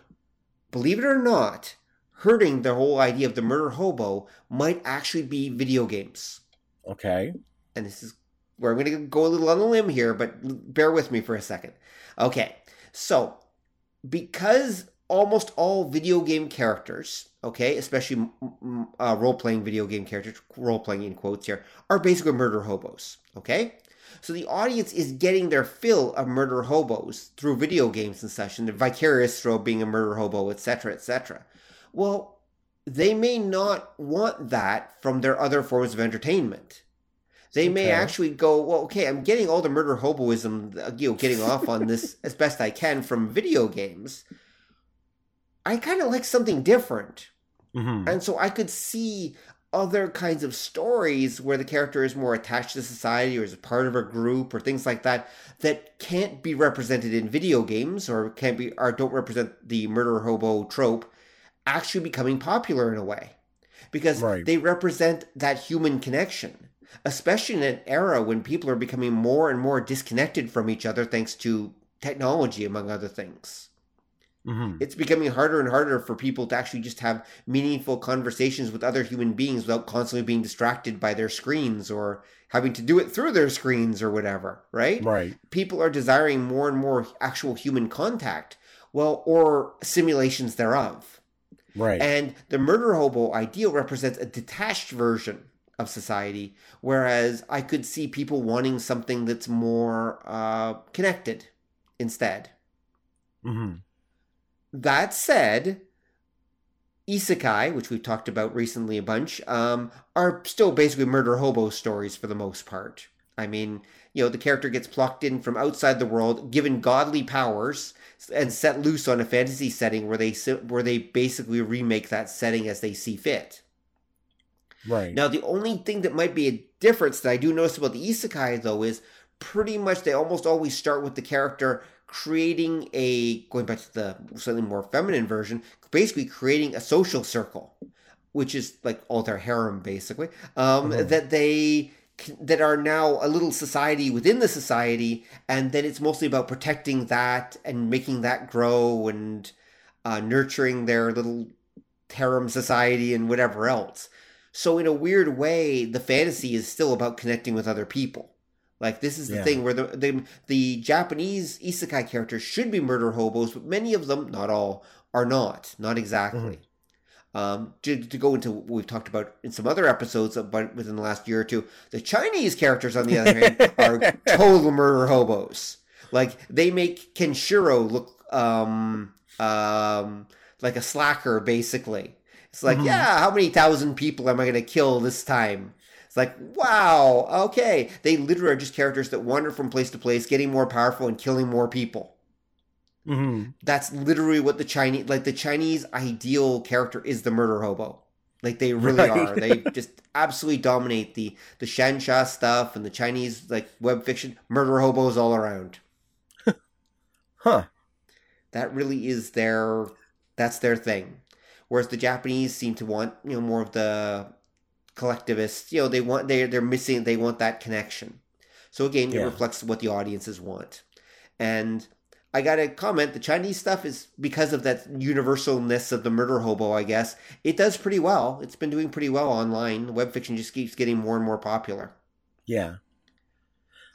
believe it or not, hurting the whole idea of the murder hobo might actually be video games. Okay. And this is where I'm going to go a little on a limb here, but bear with me for a second. Okay, so because almost all video game characters, okay, especially uh, role playing video game characters, role playing in quotes here, are basically murder hobos, okay? So the audience is getting their fill of murder hobos through video games and such, and the vicarious through being a murder hobo, etc., etc. Well, they may not want that from their other forms of entertainment. They may actually go, well, okay, I'm getting all the murder hoboism, you know, getting off on this as best I can from video games. I kind of like something different. hmm And so I could see other kinds of stories where the character is more attached to society or is a part of a group or things like that that can't be represented in video games or can't be or don't represent the murder hobo trope actually becoming popular in a way because Right. they represent that human connection especially in an era when people are becoming more and more disconnected from each other thanks to technology among other things hmm it's becoming harder and harder for people to actually just have meaningful conversations with other human beings without constantly being distracted by their screens or having to do it through their screens or whatever, right? Right. People are desiring more and more actual human contact, well, or simulations thereof. Right. And the murder hobo ideal represents a detached version of society, whereas I could see people wanting something that's more uh, connected instead. hmm That said, isekai, which we've talked about recently a bunch, um, are still basically murder hobo stories for the most part. I mean, you know, the character gets plucked in from outside the world, given godly powers, and set loose on a fantasy setting where they where they basically remake that setting as they see fit. Right. Now, the only thing that might be a difference that I do notice about the isekai, though, is pretty much they almost always start with the character creating a, going back to the slightly more feminine version, basically creating a social circle, which is like all their harem, basically, um, Mhm. that they that are now a little society within the society, and then it's mostly about protecting that and making that grow and uh, nurturing their little harem society and whatever else. So in a weird way, the fantasy is still about connecting with other people. Like this is the Yeah. thing where the, the the Japanese isekai characters should be murder hobos, but many of them, not all, are not. Not exactly. Um, to, to go into what we've talked about in some other episodes, but within the last year or two, the Chinese characters, on the other hand, are total murder hobos. Like they make Kenshiro look um um like a slacker, basically. It's like, Mhm. yeah, how many thousand people am I going to kill this time? It's like, wow, okay. They literally are just characters that wander from place to place, getting more powerful and killing more people. Hmm That's literally what the Chinese, like the Chinese ideal character is the murder hobo. Like they really Right. are. They just absolutely dominate the the xianxia stuff and the Chinese like web fiction. Murder hobos all around. Huh. That really is their that's their thing. Whereas the Japanese seem to want, you know, more of the collectivists, you know, they want they they're missing they want that connection. So again, it reflects what the audiences want. And I got to comment the Chinese stuff is because of that universalness of the murder hobo, I guess. It does pretty well. It's been doing pretty well online. Web fiction just keeps getting more and more popular. Yeah.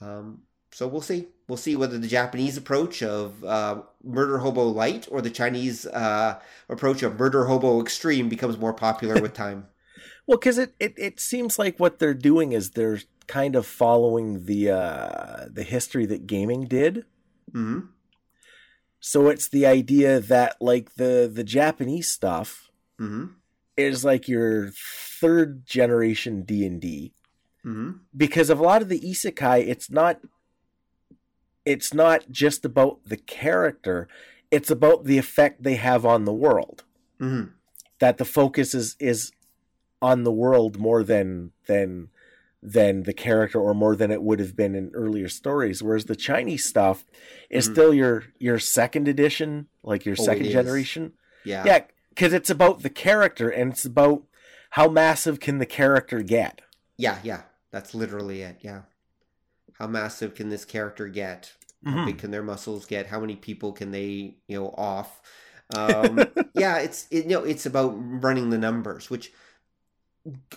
Um, so we'll see. We'll see whether the Japanese approach of uh, murder hobo light or the Chinese uh, approach of murder hobo extreme becomes more popular with time. Well, because it, it it seems like what they're doing is they're kind of following the uh the history that gaming did. hmm So it's the idea that like the the Japanese stuff hmm is like your third generation D and D. Hmm because of a lot of the isekai, it's not it's not just about the character, it's about the effect they have on the world. hmm That the focus is is on the world more than than than the character or more than it would have been in earlier stories whereas the chinese stuff is Mhm. still your your second edition like your Oh, second generation Yeah. yeah because it's about the character and it's about how massive can the character get Yeah, yeah. That's literally it. Yeah. How massive can this character get? How Mhm. big can their muscles get? How many people can they, you know, off? Um, yeah, it's it, you know, it's about running the numbers, which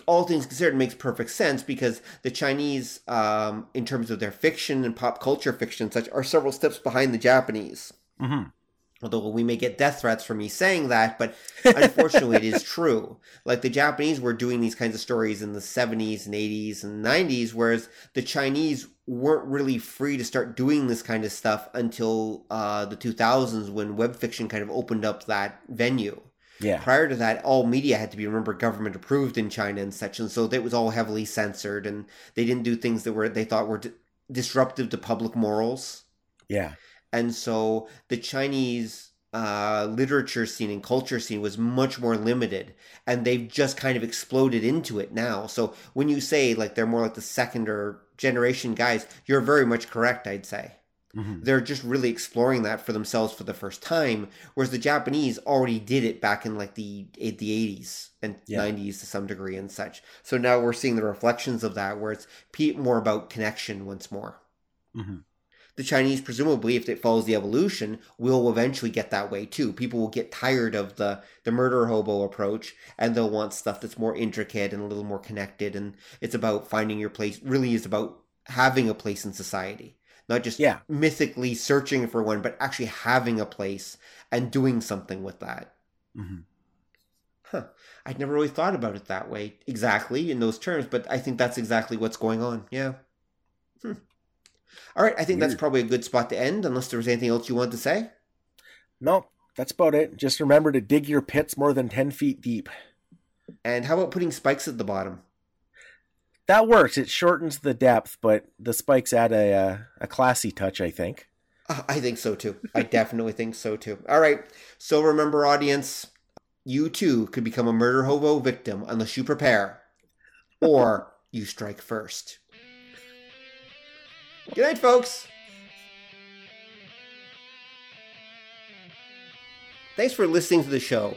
all things considered makes perfect sense because the Chinese, um, in terms of their fiction and pop culture fiction and such, are several steps behind the Japanese. Mhm. Although we may get death threats for me saying that, but unfortunately it is true. Like the Japanese were doing these kinds of stories in the 70s and 80s and 90s, whereas the Chinese weren't really free to start doing this kind of stuff until uh, the 2000s when web fiction kind of opened up that venue. Yeah Prior to that, all media had to be, remember, government approved in China and such, and so it was all heavily censored, and they didn't do things that were they thought were d- disruptive to public morals yeah and so the Chinese uh, literature scene and culture scene was much more limited, and they've just kind of exploded into it now. So when you say like they're more like the second or generation guys, you're very much correct. I'd say Mhm. they're just really exploring that for themselves for the first time, whereas the Japanese already did it back in like the the 80s and Yeah. 90s to some degree and such. So now we're seeing the reflections of that, where it's more about connection once more Mhm. the Chinese, presumably, if it follows the evolution, will eventually get that way too. People will get tired of the the murder hobo approach, and they'll want stuff that's more intricate and a little more connected. And it's about finding your place. Really, is about having a place in society, not just Yeah. mythically searching for one, but actually having a place and doing something with that. Mhm. Huh. I'd never really thought about it that way exactly in those terms, but I think that's exactly what's going on. Yeah. Hmm. All right, I think that's probably a good spot to end, unless there was anything else you wanted to say. no that's about it just remember to dig your pits more than 10 feet deep And how about putting spikes at the bottom? That works it shortens the depth but the spikes add a uh, a classy touch i think Uh, I think so too. I definitely think so too. All right, so remember, audience, you too could become a murder hobo victim unless you prepare, or you strike first. Good night, folks. Thanks for listening to the show.